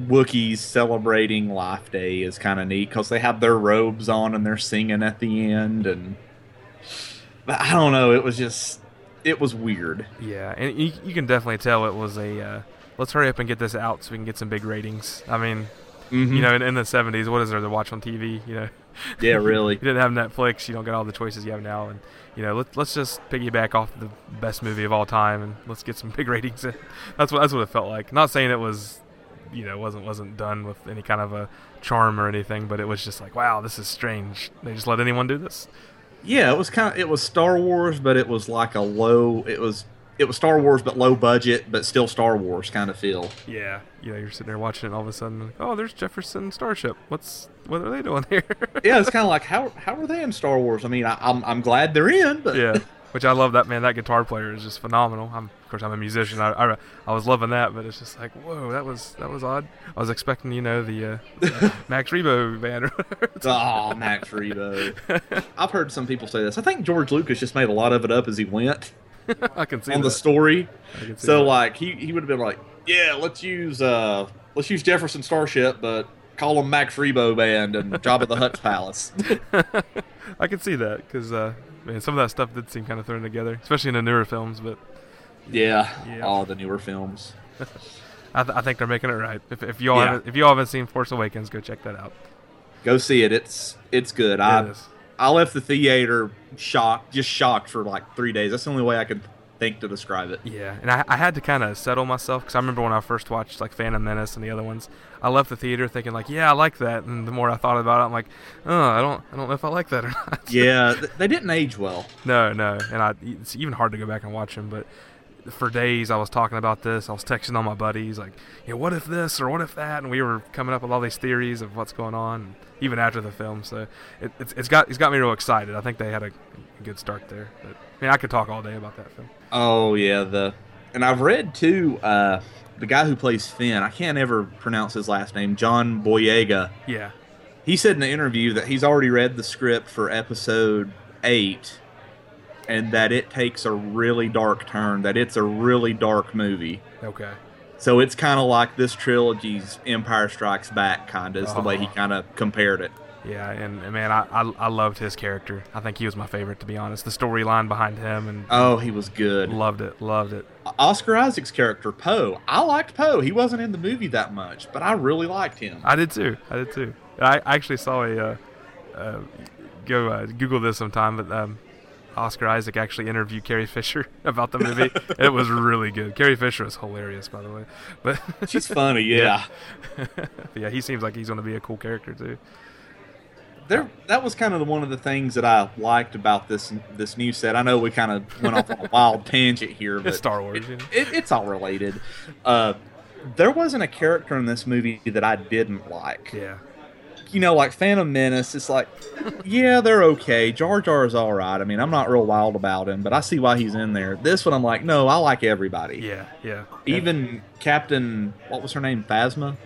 Wookiees celebrating Life Day is kind of neat because they have their robes on and they're singing at the end and I don't know. It was just it was weird. Yeah, and you, you can definitely tell it was a uh, let's hurry up and get this out so we can get some big ratings. I mean, mm-hmm. you know, in, in, the '70s, what is there to watch on TV? You know. Yeah, really. you didn't have Netflix. You don't get all the choices you have now, and you know, let, let's just piggyback off the best movie of all time and let's get some big ratings. In. That's what that's what it felt like. Not saying it was, you know, wasn't wasn't done with any kind of a charm or anything, but it was just like, wow, this is strange. They just let anyone do this. Yeah, it was kind of it was Star Wars, but it was like a low. It was it was Star Wars, but low budget, but still Star Wars kind of feel. Yeah, yeah. you're sitting there watching it, all of a sudden, like, oh, there's Jefferson Starship. What's what are they doing here? yeah, it's kind of like how how are they in Star Wars? I mean, I, am I'm, I'm glad they're in, but yeah. Which I love that man. That guitar player is just phenomenal. I'm, of course, I'm a musician. I, I, I, was loving that, but it's just like, whoa, that was that was odd. I was expecting, you know, the uh, Max Rebo band. oh, Max Rebo. I've heard some people say this. I think George Lucas just made a lot of it up as he went. I can see on that. the story. So that. like he, he would have been like, yeah, let's use uh let's use Jefferson Starship, but call them Max Rebo Band and Jabba the Hutt's Palace. I can see that because uh, man, some of that stuff did seem kind of thrown together, especially in the newer films. But yeah, yeah. all the newer films. I, th- I, think they're making it right. If, if you all yeah. haven't, if you all haven't seen Force Awakens, go check that out. Go see it. It's it's good. It I is. I left the theater shocked, just shocked for like three days. That's the only way I could think to describe it. Yeah, and I, I had to kind of settle myself because I remember when I first watched like Phantom Menace and the other ones, I left the theater thinking like, yeah, I like that, and the more I thought about it, I'm like, oh, I don't, I don't know if I like that or not. yeah, they didn't age well. No, no, and I, it's even hard to go back and watch them, but for days I was talking about this. I was texting all my buddies like, you know, what if this or what if that, and we were coming up with all these theories of what's going on, even after the film. So it, it's, it's got it's got me real excited. I think they had a, good start there. But I mean, I could talk all day about that film. Oh yeah, the and I've read too. Uh, the guy who plays Finn, I can't ever pronounce his last name, John Boyega. Yeah. He said in the interview that he's already read the script for episode eight and that it takes a really dark turn, that it's a really dark movie. Okay. So it's kind of like this trilogy's Empire Strikes Back, kind of, is the way he uh-huh. kind of compared it. Yeah, and, and man, I, I, I loved his character. I think he was my favorite, to be honest. The storyline behind him and oh, he was good. Loved it, loved it. Oscar Isaac's character Poe, I liked Poe. He wasn't in the movie that much, but I really liked him. I did too. I did too. I actually saw a uh, uh, go uh, Google this sometime, but um, Oscar Isaac actually interviewed Carrie Fisher about the movie. it was really good. Carrie Fisher is hilarious, by the way. But she's funny, yeah. Yeah. yeah, he seems like he's going to be a cool character too. There, that was kind of the, one of the things that I liked about this this new set. I know we kind of went off on a wild tangent here, but it's Star Wars. It, it, it's all related. Uh, there wasn't a character in this movie that I didn't like. Yeah you know, like Phantom Menace, it's like, yeah, they're okay. Jar Jar is all right. I mean, I'm not real wild about him, but I see why he's in there. This one, I'm like, no, I like everybody. Yeah, yeah. Even Captain, what was her name? Phasma?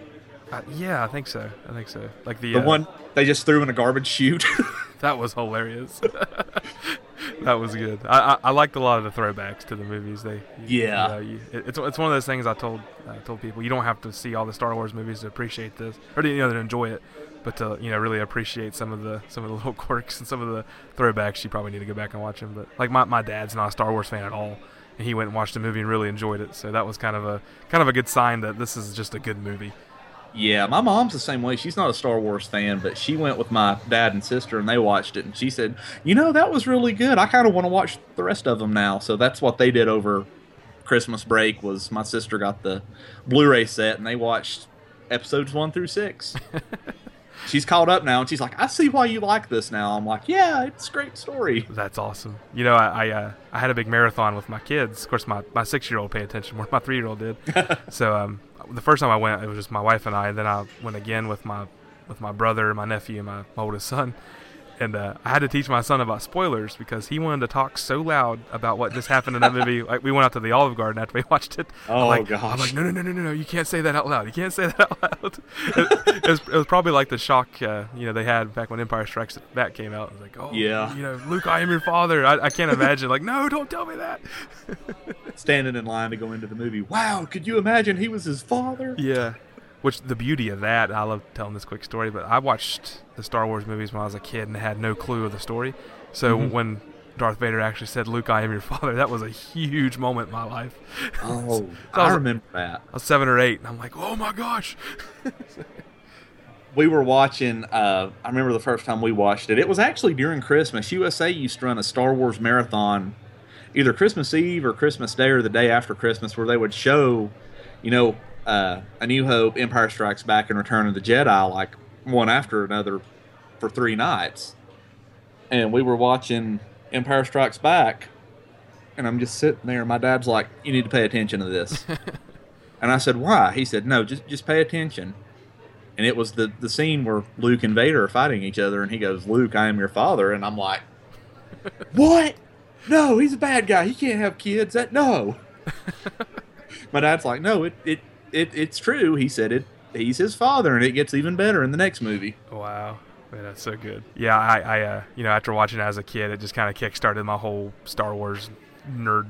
Uh, yeah, I think so. I think so. Like the The uh, one they just threw in a garbage chute. that was hilarious. that was good. I, I I liked a lot of the throwbacks to the movies. They you- Yeah. you know, you- it- it's it's one of those things I told I told people you don't have to see all the Star Wars movies to appreciate this or to, you know to enjoy it, but to you know really appreciate some of the some of the little quirks and some of the throwbacks. You probably need to go back and watch them. But like my my dad's not a Star Wars fan at all. And he went and watched the movie and really enjoyed it, so that was kind of a kind of a good sign that this is just a good movie. Yeah, my mom's the same way. She's not a Star Wars fan, but she went with my dad and sister and they watched it and she said, "You know, that was really good. I kind of want to watch the rest of them now." So that's what they did over Christmas break was my sister got the Blu-ray set and they watched episodes 1 through 6. she's caught up now and she's like, "I see why you like this now." I'm like, "Yeah, it's a great story." That's awesome. You know, I I, uh, I had a big marathon with my kids. Of course, my, my six year old paid attention more than my three year old did. so um, the first time I went, it was just my wife and I. And then I went again with my with my brother, my nephew, and my, my oldest son. And uh, I had to teach my son about spoilers because he wanted to talk so loud about what just happened in that movie. Like we went out to the Olive Garden after we watched it. I'm Oh, like, gosh. I'm like, no, no, no, no, no, no! You can't say that out loud. You can't say that out loud. it, it, was, it was probably like the shock, uh, you know, they had back when Empire Strikes Back came out. It was like, oh, Yeah. you know, Luke, I am your father. I, I can't imagine. Like, no, don't tell me that. Standing in line to go into the movie. Wow, could you imagine he was his father? Yeah. Which the beauty of that, I love telling this quick story, but I watched the Star Wars movies when I was a kid and had no clue of the story. So Mhm. when Darth Vader actually said, "Luke, I am your father," that was a huge moment in my life. Oh, I I was- remember that. I was seven or eight, and I'm like, "Oh my gosh!" we were watching uh, i remember the first time we watched it it was actually during christmas usa used to run a star wars marathon either christmas eve or christmas day or the day after christmas where they would show you know uh, a new hope empire strikes back and return of the jedi like one after another for three nights and we were watching empire strikes back and i'm just sitting there my dad's like you need to pay attention to this and i said why he said no just just pay attention and it was the the scene where Luke and Vader are fighting each other, and he goes, "Luke, I am your father," and I'm like, "What? No, he's a bad guy. He can't have kids. That no." My dad's like, "No, it it, it it's true." He said it. He's his father, and it gets even better in the next movie. Wow, man, that's so good. Yeah, I, I uh, you know, after watching it as a kid, it just kind of kick-started my whole Star Wars nerd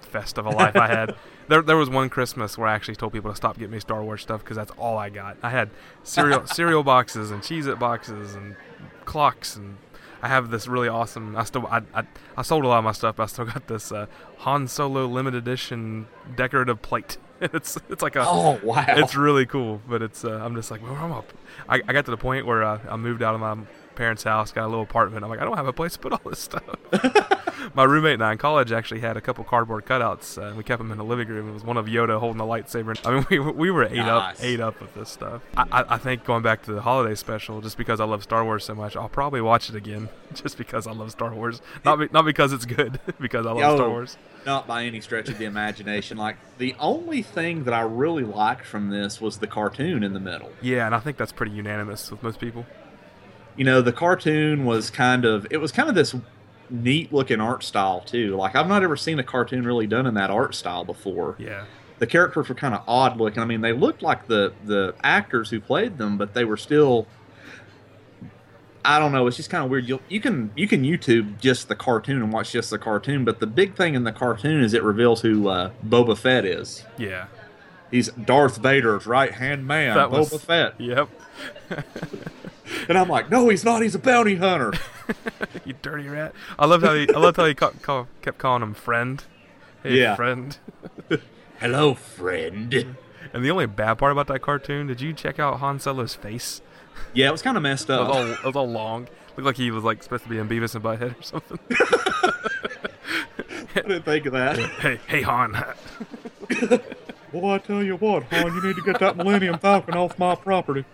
fest of a life I had. There, there was one Christmas where I actually told people to stop getting me Star Wars stuff because that's all I got. I had cereal cereal boxes and Cheez-It boxes and clocks and I have this really awesome. I still I, I, I sold a lot of my stuff, but I still got this uh, Han Solo limited edition decorative plate. it's it's like a Oh wow! it's really cool, but it's uh, I'm just like, well, I'm up. I, I got to the point where uh, I moved out of my parents' house, got a little apartment. I'm like, I don't have a place to put all this stuff. my roommate and I in college actually had a couple cardboard cutouts, uh, and we kept them in the living room. It was one of Yoda holding a lightsaber. I mean, we, we were ate up ate up with this stuff. I, I, I think going back to the holiday special, just because I love Star Wars so much, I'll probably watch it again, just because I love Star Wars. Not be, not because it's good, because I love Star Wars. not by any stretch of the imagination. Like the only thing that I really liked from this was the cartoon in the middle. Yeah, and I think that's pretty unanimous with most people. You know the cartoon was kind of it was kind of this neat looking art style too. Like i've not ever seen a cartoon really done in that art style before. Yeah. the characters were kind of odd looking. I mean they looked like the the actors who played them but they were still i don't know it's just kind of weird. You you can you can youtube just the cartoon and watch just the cartoon but the big thing in the cartoon is it reveals who uh, boba fett is. Yeah. He's darth vader's right hand man That boba was- fett Yep. and i'm like no he's not he's a bounty hunter you dirty rat. I loved how he. I loved how he kept calling him friend. Hey, Yeah. friend. hello friend And the only bad part about that cartoon, did you check out Han Solo's face? Yeah, it was kind of messed It was up. all, it was all long. Looked like he was like supposed to be in Beavis and Butthead or something. I didn't think of that. hey, hey Han. Well, I tell you what, hon, you need to get that Millennium Falcon off my property.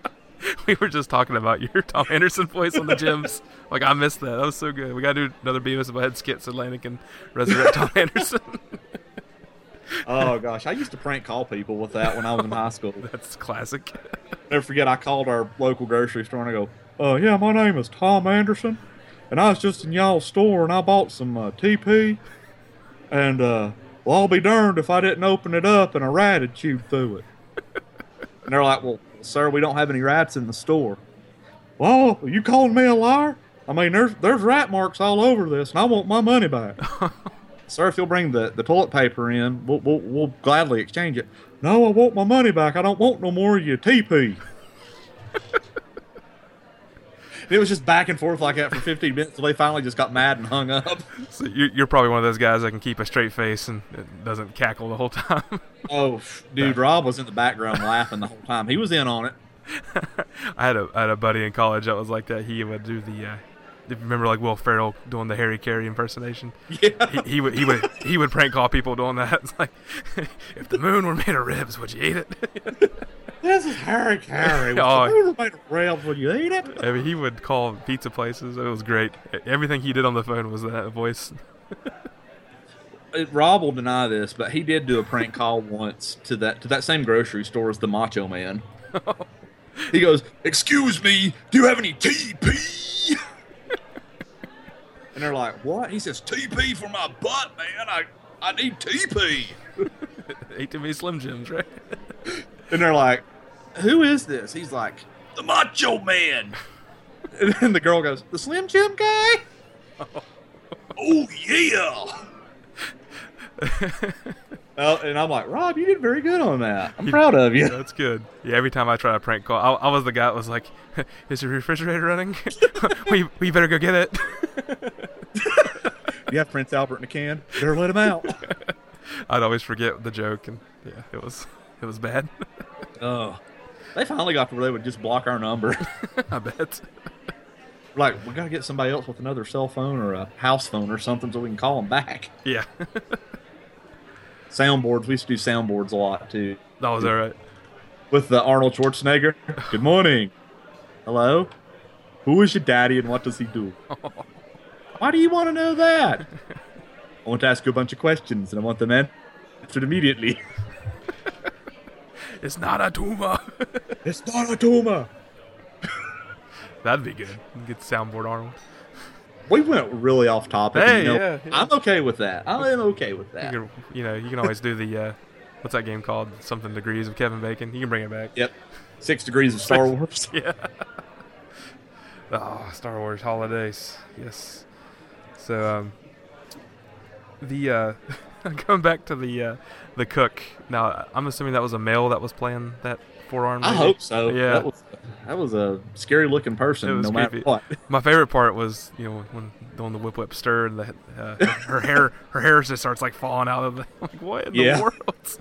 we were just talking about your Tom Anderson voice on the gyms. Like I missed that. That was so good. We gotta do another Beavis and Butthead skit so Landon can resurrect Tom Anderson. Oh gosh, I used to prank call people with that when I was in high school. That's classic. Never forget, I called our local grocery store and I go, "Uh, yeah, my name is Tom Anderson, and I was just in y'all's store and I bought some uh, TP, and uh, well, I'll be darned if I didn't open it up and a rat had chewed through it." And they're like, "Well, Sir, we don't have any rats in the store. Well, are you calling me a liar? I mean, there's there's rat marks all over this, and I want my money back. Sir, if you'll bring the, the toilet paper in, we'll, we'll, we'll gladly exchange it. No, I want my money back. I don't want no more of your TP. it was just back and forth like that for 15 minutes until they finally just got mad and hung up. So you're, you're probably one of those guys that can keep a straight face and doesn't cackle the whole time. Oh, dude, Rob was in the background laughing the whole time. He was in on it. I had a I had a buddy in college that was like that. He would do the. Uh, remember, like Will Ferrell doing the Harry Caray impersonation. Yeah. He, he would he would he would prank call people doing that. It's like, if the moon were made of ribs, would you eat it? This is Harry Caray. Oh. Made of ribs when you eat it. I mean, he would call pizza places. It was great. Everything he did on the phone was that voice. Rob will deny this, but he did do a prank call once to that to that same grocery store as the Macho Man. he goes, "Excuse me, do you have any TP?" and they're like, "What?" He says, "TP for my butt, man. I I need TP." Ate too many Slim Jims, right? And they're like, "Who is this?" He's like, "The Macho Man." And then the girl goes, "The Slim Jim guy." oh yeah. Oh, and I'm like, Rob, you did very good on that. I'm proud of you. That's good. Yeah, every time I try a prank call, I, I was the guy that was like, "Is your refrigerator running? we we better go get it." You have Prince Albert in a can. Better let him out. I'd always forget the joke, and yeah, it was it was bad. oh, they finally got to where they would just block our number. I bet. like, we got to get somebody else with another cell phone or a house phone or something so we can call them back. Yeah, Soundboards. We used to do soundboards a lot too. that was all right. With the Arnold Schwarzenegger. Good morning. Hello. Who is your daddy and what does he do? Why do you want to know that? I want to ask you a bunch of questions and I want them answered immediately. It's not a tumor. It's not a tumor. That'd be good. Get soundboard Arnold. We went really off topic. Hey, you know, yeah, yeah. I'm okay with that. I am okay with You that. can, you know, you can always do the uh, what's that game called? Something degrees of Kevin Bacon. You can bring it back. Yep. Six degrees of Star Wars. Yeah. oh, Star Wars holidays. Yes. So um, the uh, going back to the uh, the cook. Now I'm assuming that was a male that was playing that forearm. I hope so. Yeah. That was, that was a scary looking person, It was matter creepy. what. My favorite part was you know when doing the whip whip stir and the, uh, her hair her hair just starts like falling out of the I'm like what in Yeah. the world.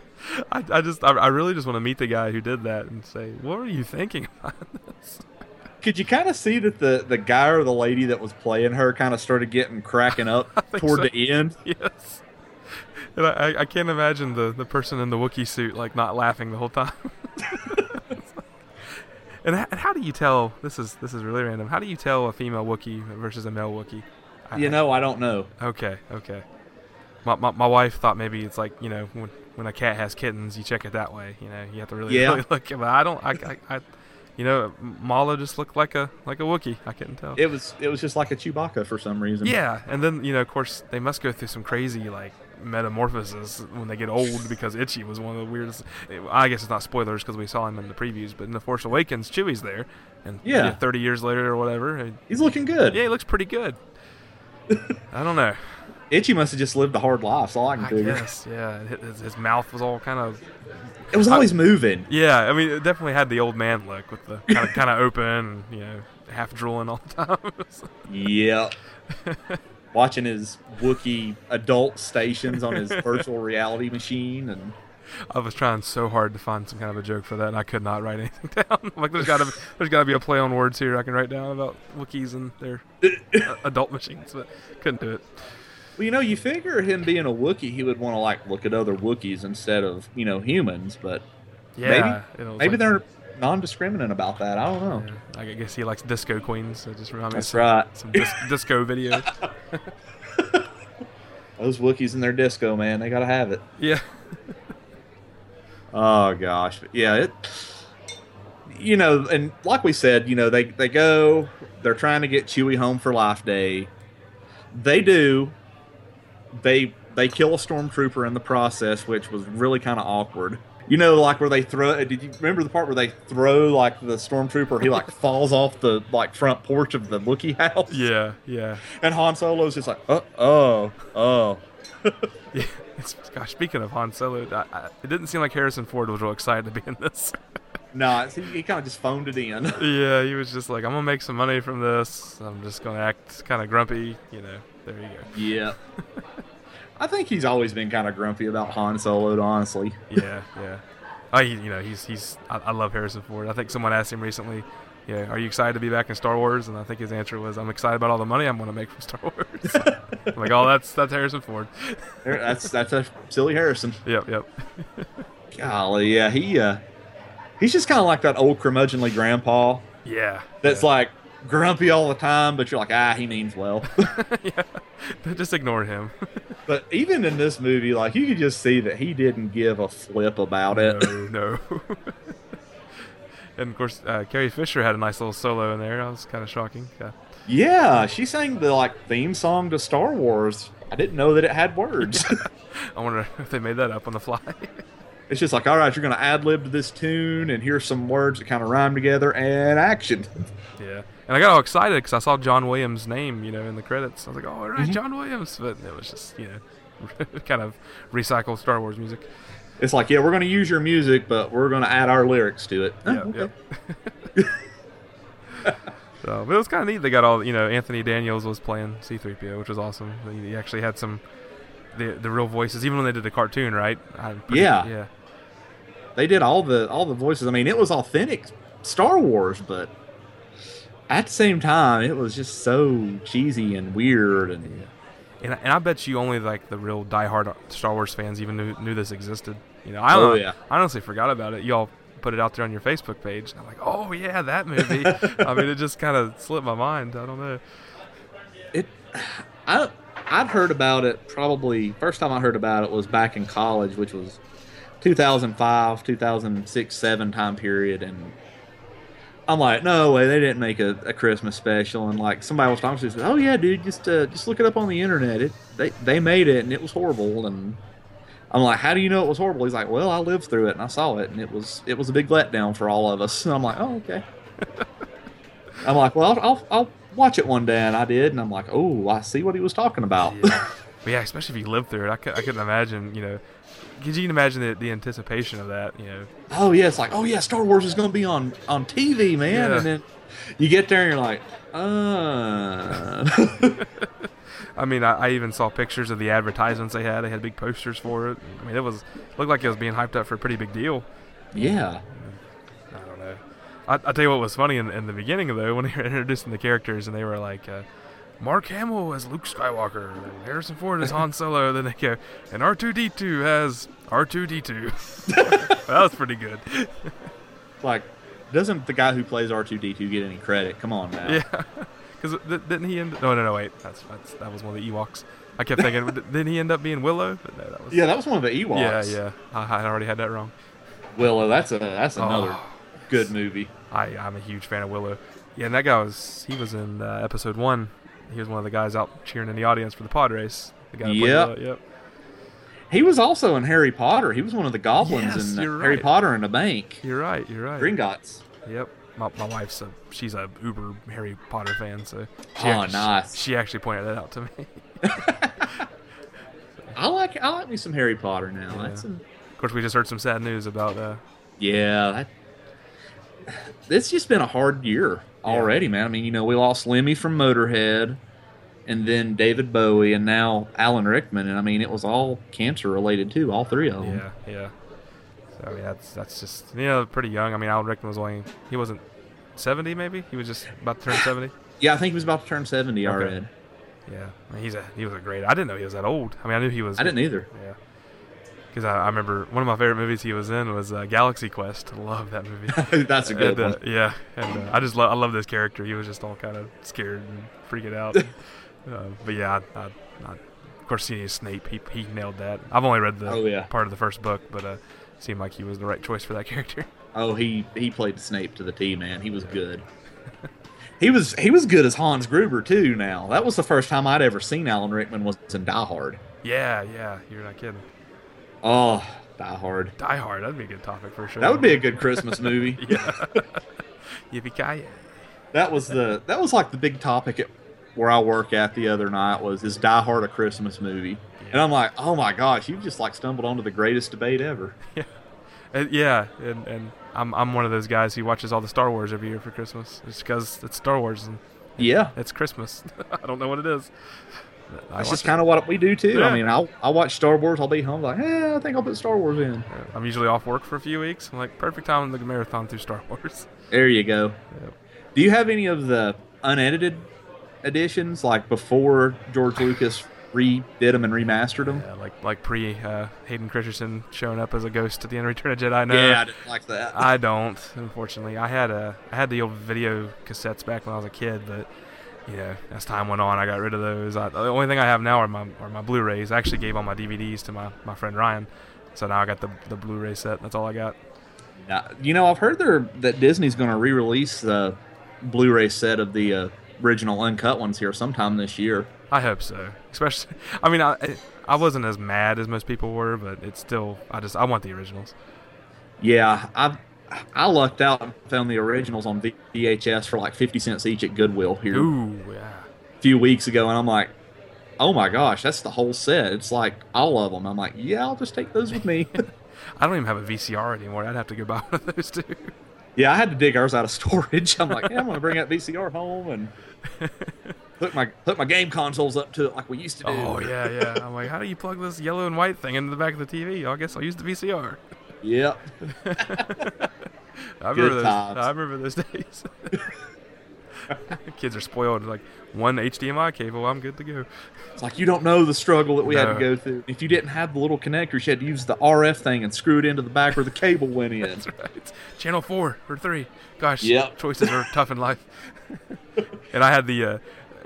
I, I just I, I really just want to meet the guy who did that and say what were you thinking about this? Could you kind of see that the, the guy or the lady that was playing her kind of started getting cracking up toward so. the end? Yes. And I, I- I can't imagine the, the person in the Wookiee suit like not laughing the whole time. And, and how do you tell? This is this is really random. How do you tell a female Wookiee versus a male Wookiee? You know, I don't know. Okay, okay. My, my, my wife thought maybe it's like you know when when a cat has kittens, you check it that way. You know, you have to really, Yeah. really look. But I don't. I, I, I you know, Malla just looked like a like a Wookiee. I couldn't tell. It was it was just like a Chewbacca for some reason. Yeah, and then you know, of course, they must go through some crazy like metamorphosis when they get old because Itchy was one of the weirdest. I guess it's not spoilers because we saw him in the previews, but in the Force Awakens, Chewie's there, and Yeah. thirty years later or whatever, He's looking good. yeah, he looks pretty good. I don't know. Itchy must have just lived a hard life. That's all I can I figure. guess, yeah. His, his mouth was all kind of, It was always moving. yeah. I mean, it definitely had the old man look with the kind of kind of open, you know, half drooling all the time. Yeah. Watching his Wookiee adult stations on his virtual reality machine and I was trying so hard to find some kind of a joke for that, and I could not write anything down. Like, there's gotta, be, there's gotta be a play on words here I can write down about Wookiees and their uh, adult machines, but couldn't do it. Well, you know, you figure him being a Wookiee, he would want to like look at other Wookiees instead of you know humans, but Yeah, you know, maybe like- they're non-discriminant about that. I don't know. yeah, I guess he likes disco queens. So just reminded me That's some, right. some dis- disco videos. Those Wookiees in their disco, man, they gotta have it. Yeah, Oh gosh, but yeah, it. You know, and like we said, you know, they they go, they're trying to get Chewie home for Life Day. They do. They they kill a stormtrooper in the process, which was really kind of awkward. You know, like where they throw. Uh, did you remember the part where they throw like the stormtrooper? He like falls off the like front porch of the Wookiee house. Yeah, yeah, And Han Solo's just like, oh, oh, oh. yeah. Gosh, speaking of Han Solo, I, I, it didn't seem like Harrison Ford was real excited to be in this. Nah, he, he kind of just phoned it in. yeah, he was just like, I'm gonna make some money from this. I'm just gonna act kind of grumpy. You know, there you go. yeah. I think he's always been kind of grumpy about Han Solo, honestly. Yeah, yeah. Oh, you know, he's he's. I, I love Harrison Ford. I think someone asked him recently, "Yeah, are you excited to be back in Star Wars?" And I think his answer was, "I'm excited about all the money I'm going to make from Star Wars." I'm like, oh, that's that's Harrison Ford. That's that's a silly Harrison. Yep, yep. Golly, yeah, he uh, he's just kind of like that old curmudgeonly grandpa Yeah. that's yeah. like grumpy all the time, but you're like, ah, he means well. yeah. Just ignore him. but even in this movie, like you could just see that he didn't give a flip about it. no, no. and of course, uh, Carrie Fisher had a nice little solo in there. That was kind of shocking. Yeah. Yeah, she sang the like theme song to Star Wars. I didn't know that it had words. I wonder if they made that up on the fly. it's just like, all right, you're gonna ad lib to this tune, and here's some words that kind of rhyme together, and action. yeah. And I got all excited because I saw John Williams' name, you know, in the credits. I was like, oh, all right, Mhm. John Williams. But it was just, you know, kind of recycled Star Wars music. It's like, yeah, we're gonna use your music, but we're gonna add our lyrics to it. Oh, Yeah, okay. yep. so, but it was kind of neat. They got all, you know, Anthony Daniels was playing C-3PO, which was awesome. He he actually had some the the real voices, even when they did the cartoon, right? Pretty- Yeah. yeah, They did all the all the voices. I mean, it was authentic Star Wars, but at the same time, it was just so cheesy and weird. And and I- and I bet you only like the real diehard Star Wars fans even knew, knew this existed. You know, I Oh, yeah. I honestly forgot about it. Y'all put it out there on your Facebook page, and I'm like, oh yeah, that movie. I mean, it just kind of slipped my mind. I don't know. it, I I'd heard about it probably first time I heard about it was back in college, which was 2005, 2006, seven time period, and I'm like, no way, they didn't make a, a Christmas special. And like somebody was talking to me, said, oh yeah, dude, just uh, just look it up on the internet. It they they made it and it was horrible. And I'm like, how do you know it was horrible? He's like, well, I lived through it and I saw it, and it was it was a big letdown for all of us. And I'm like, oh okay. I'm like, well, I'll, I'll, I'll watch it one day, and I did, and I'm like, oh, I see what he was talking about. Yeah. yeah, especially if you lived through it, I, cou- I couldn't imagine. You know, could you imagine the, the anticipation of that? You know, oh yeah, it's like, oh yeah, Star Wars is going to be on on TV, man, Yeah. and then you get there and you're like, uh. I mean, I, I even saw pictures of the advertisements they had. They had big posters for it. I mean, it was looked like it was being hyped up for a pretty big deal. yeah, I don't know. I, I'll tell you what was funny in, in the beginning, though, when they were introducing the characters and they were like, uh, Mark Hamill as Luke Skywalker, Harrison Ford as Han Solo. then they go, and R2D2 has R2D2. that was pretty good. like, doesn't the guy who plays R2D2 get any credit? Come on now. Yeah. Because th- didn't he end? No, no, no. Wait, that's, that's that was one of the Ewoks. I kept thinking, didn't he end up being Willow? But no, that was. Yeah, that was one of the Ewoks. Yeah, yeah. I, I already had that wrong. Willow, that's a that's another Oh. good movie. I, I'm a huge fan of Willow. Yeah, and that guy was he was in uh, episode one. He was one of the guys out cheering in the audience for the pod race. The guy Yep. Willow, Yep. He was also in Harry Potter. He was one of the goblins Yes, in you're Harry. Potter in the Bank. You're right. You're right. Gringotts. Yep. My, my wife's a she's a uber Harry Potter fan, so she Oh, actually, nice. She actually pointed that out to me. I like I like me some Harry Potter now. Yeah. That's a, of course, we just heard some sad news about uh, yeah. That, it's just been a hard year already, man. I mean, you know, we lost Lemmy from Motorhead, and then David Bowie, and now Alan Rickman, and I mean, it was all cancer related too. All three of them. Yeah, yeah. So I mean, that's that's just you know pretty young. I mean, Alan Rickman was only he wasn't seventy, maybe he was just about to turn seventy. Yeah, I think he was about to turn seventy. I Okay. read. Yeah, I mean, he's a he was a great. I didn't know he was that old. I mean, I knew he was. I didn't either. Yeah. Because I, I remember one of my favorite movies he was in was uh, Galaxy Quest. I love that movie. That's a good And, uh, one. yeah, and uh, I just love I love this character. He was just all kind of scared and freaking out. uh, but yeah, I, I, I, of course, seeing Snape, he he nailed that. I've only read the Oh, yeah. part of the first book, but uh, seemed like he was the right choice for that character. Oh, he he played Snape to the T, man. He was good. he was he was good as Hans Gruber too. Now that was the first time I'd ever seen Alan Rickman was in Die Hard. yeah, yeah, you're not kidding. Oh, Die Hard. Die Hard. That'd be a good topic for sure. That would be a good Christmas movie. yeah. Yippee ki That was the that was like the big topic at where I work at the other night was is Die Hard a Christmas movie? And I'm like, oh my gosh, you've just like stumbled onto the greatest debate ever. Yeah. And, yeah, and, and I'm I'm one of those guys who watches all the Star Wars every year for Christmas. It's because it's Star Wars and Yeah, it's Christmas. I don't know what it is. I that's just kind of what we do too. Yeah. I mean, I'll I watch Star Wars. I'll be home like, eh, I think I'll put Star Wars in. Yeah, I'm usually off work for a few weeks. I'm like, perfect time to marathon through Star Wars. There you go. Yep. Do you have any of the unedited editions like before George Lucas redid them and remastered them? Yeah, like like pre uh, Hayden Christensen showing up as a ghost at the end of Return of Jedi. No, Yeah, I didn't like that. I don't. Unfortunately, I had a I had the old video cassettes back when I was a kid, but you know, as time went on, I got rid of those. I, the only thing I have now are my are my Blu-rays. I actually gave all my DVDs to my, my friend Ryan, so now I got the the Blu-ray set. That's all I got. Now, you know, I've heard there that Disney's going to re-release the Blu-ray set of the uh, original uncut ones here sometime this year. I hope so. Especially, I mean, I I wasn't as mad as most people were, but it's still I just I want the originals. Yeah, I I lucked out and found the originals on VHS for like fifty cents each at Goodwill here Ooh, yeah. a few weeks ago, and I'm like, oh my gosh, that's the whole set. It's like all of them. I'm like, yeah, I'll just take those with me. I don't even have a VCR anymore. I'd have to go buy one of those too. yeah, I had to dig ours out of storage. I'm like, yeah, I'm gonna bring that VCR home and hook my hook my game consoles up to it like we used to do. Oh yeah, yeah. I'm like, how do you plug this yellow and white thing into the back of the TV? I guess I'll use the VCR. Yep. I Good remember those. times. I remember those days. Kids are spoiled. Like one HDMI cable, I'm good to go. It's like you don't know the struggle that we had to go through. If you didn't have the little connectors, you had to use the RF thing and screw it into the back where the cable went in. That's right. Channel four or three. Gosh, Yep. choices are tough in life. and I had the. Uh,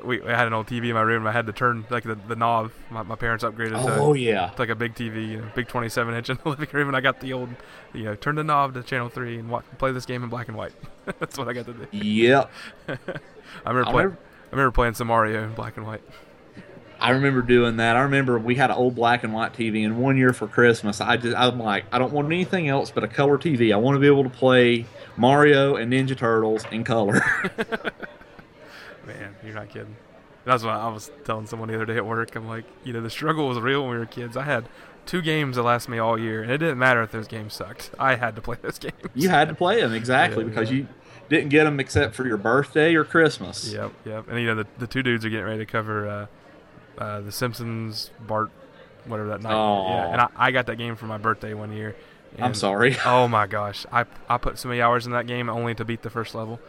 we, I had an old TV in my room. I had to turn like the, the knob. My, my parents upgraded to Oh yeah. to like a big TV, you know, big 27 inch in the living room, and I got the old, you know, turn the knob to channel three and wa play this game in black and white. That's what I got to do. Yep. I remember I'll playing. never- I remember playing some Mario in black and white. I remember doing that. I remember we had an old black and white TV, and one year for Christmas, I just I'm like, I don't want anything else but a color TV. I want to be able to play Mario and Ninja Turtles in color. Man, you're not kidding. That's what I was telling someone the other day at work. I'm like, you know, the struggle was real when we were kids. I had two games that lasted me all year, and it didn't matter if those games sucked. I had to play those games. you had to play them exactly Yeah, because yeah. you didn't get them except for your birthday or Christmas. Yep, yep. And you know, the, the two dudes are getting ready to cover uh, uh, The Simpsons, Bart, whatever that night. Aw. Yeah, and I, I got that game for my birthday one year. I'm sorry. Oh my gosh, I I put so many hours in that game only to beat the first level.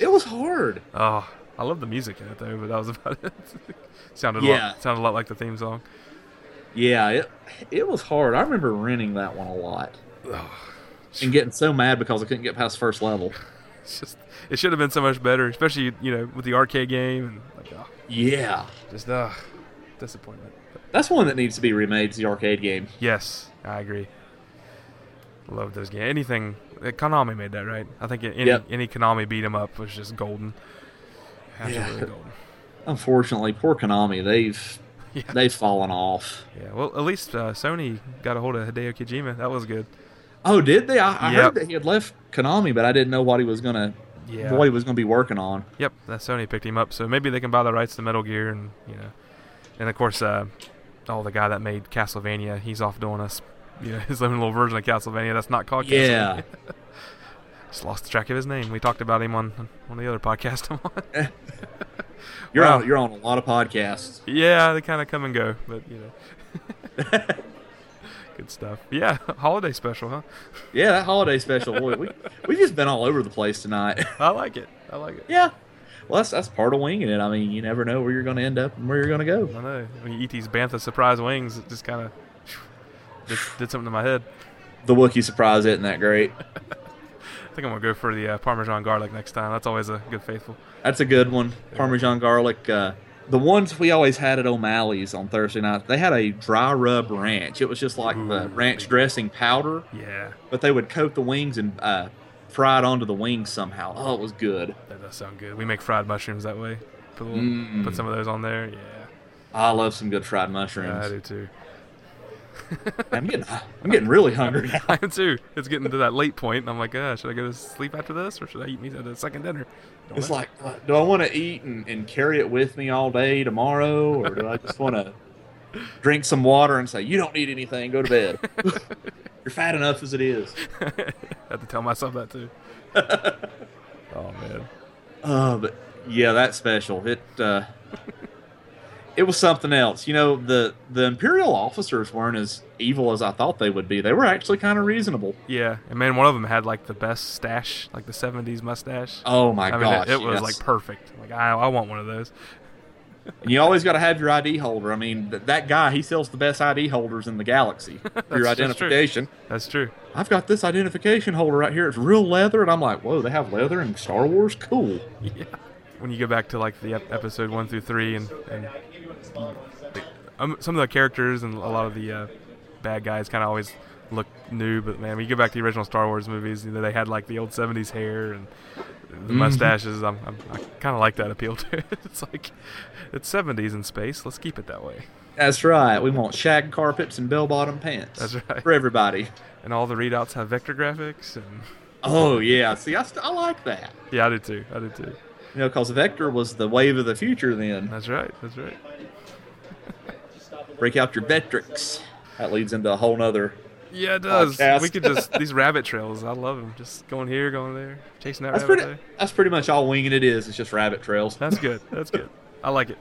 It was hard. Oh, I love the music in it though, but that was about it. sounded a Yeah. lot, sounded a lot like the theme song. Yeah, it it was hard. I remember renting that one a lot Oh, and getting so mad because I couldn't get past first level. it's just it should have been so much better, especially you know with the arcade game and like oh, Yeah, just uh disappointment. But that's one that needs to be remade. Is the arcade game. yes, I agree. Love those games. Anything Konami made that right? I think any Yep. any Konami beat 'em up was just golden. Absolutely Yeah. golden. Unfortunately, poor Konami. They've Yeah. they've fallen off. Yeah, well, at least uh, Sony got a hold of Hideo Kojima. That was good. Oh, did they? I, I Yep. heard that he had left Konami, but I didn't know what he was gonna Yeah. what he was gonna be working on. Yep, that Sony picked him up, so maybe they can buy the rights to Metal Gear, and you know, and of course, uh, oh, the guy that made Castlevania, he's off doing us, you know, his own little version of Castlevania that's not called Yeah. Castlevania. Just lost track of his name. We talked about him on on the other podcast I'm on. You're Wow. on you're on a lot of podcasts. yeah, they kind of come and go, but you know, good stuff. Yeah, holiday special, huh? Yeah, that holiday special. Boy, we we've just been all over the place tonight. I like it. I like it. yeah. Well, that's that's part of winging it. I mean, you never know where you're going to end up and where you're going to go. I know. When you eat these bantha surprise wings, it just kind of did, did something to my head. The Wookiee surprise isn't that great. I think I'm gonna go for the uh, Parmesan garlic next time. That's always a good faithful. That's a good one. Parmesan garlic. Uh, the ones we always had at O'Malley's on Thursday night, they had a dry rub ranch. It was just like the Ooh. ranch dressing powder, Yeah, but they would coat the wings and uh, fry it onto the wings somehow. Oh, it was good. that does sound good. We make fried mushrooms that way. Put, little, Mm. put some of those on there. Yeah, I love some good fried yeah I do too. I'm getting I'm getting really hungry now. I am too. It's getting to that late point, and I'm like, uh, should I go to sleep after this, or should I eat me at a second dinner? Don't it's know. like, uh, do I want to eat and, and carry it with me all day tomorrow, or do I just want to drink some water and say, you don't need anything, go to bed? You're fat enough as it is. I have to tell myself that too. oh man. Uh, but yeah, that special. It uh, it was something else. You know, the the imperial officers weren't as evil as I thought they would be. They were actually kind of reasonable. Yeah, and man, one of them had like the best stash, like the '70s mustache. Oh my I gosh, mean, it, it was yes. like perfect. Like I, I want one of those. And you always got to have your ID holder. I mean, th- that guy, he sells the best ID holders in the galaxy for your identification. That's true. that's true. I've got this identification holder right here. It's real leather. And I'm like, whoa, they have leather in Star Wars? Cool. Yeah. When you go back to like the ep- episode one through three, and, and um, some of the characters and a lot of the uh, bad guys kind of always look new. But man, when you go back to the original Star Wars movies, you know, they had like the old '70s hair and the mustaches. I'm, I'm, i kind of like that appeal to it. It's like it's 70s in space. Let's keep it that way. That's right. We want shag carpets and bell bottom pants. That's right. For everybody. And all the readouts have vector graphics and. Oh yeah, see, I, st- I like that. Yeah, I do too. I do too. You know, because Vector was the wave of the future then. That's right. That's right. Break out your Vectrex. That leads into a whole nother. Yeah, it does. Podcast. We could just these rabbit trails. I love them. Just going here, going there, chasing that That's rabbit. pretty. That's pretty much all winging it is. It's just rabbit trails. That's good. That's good. I like it.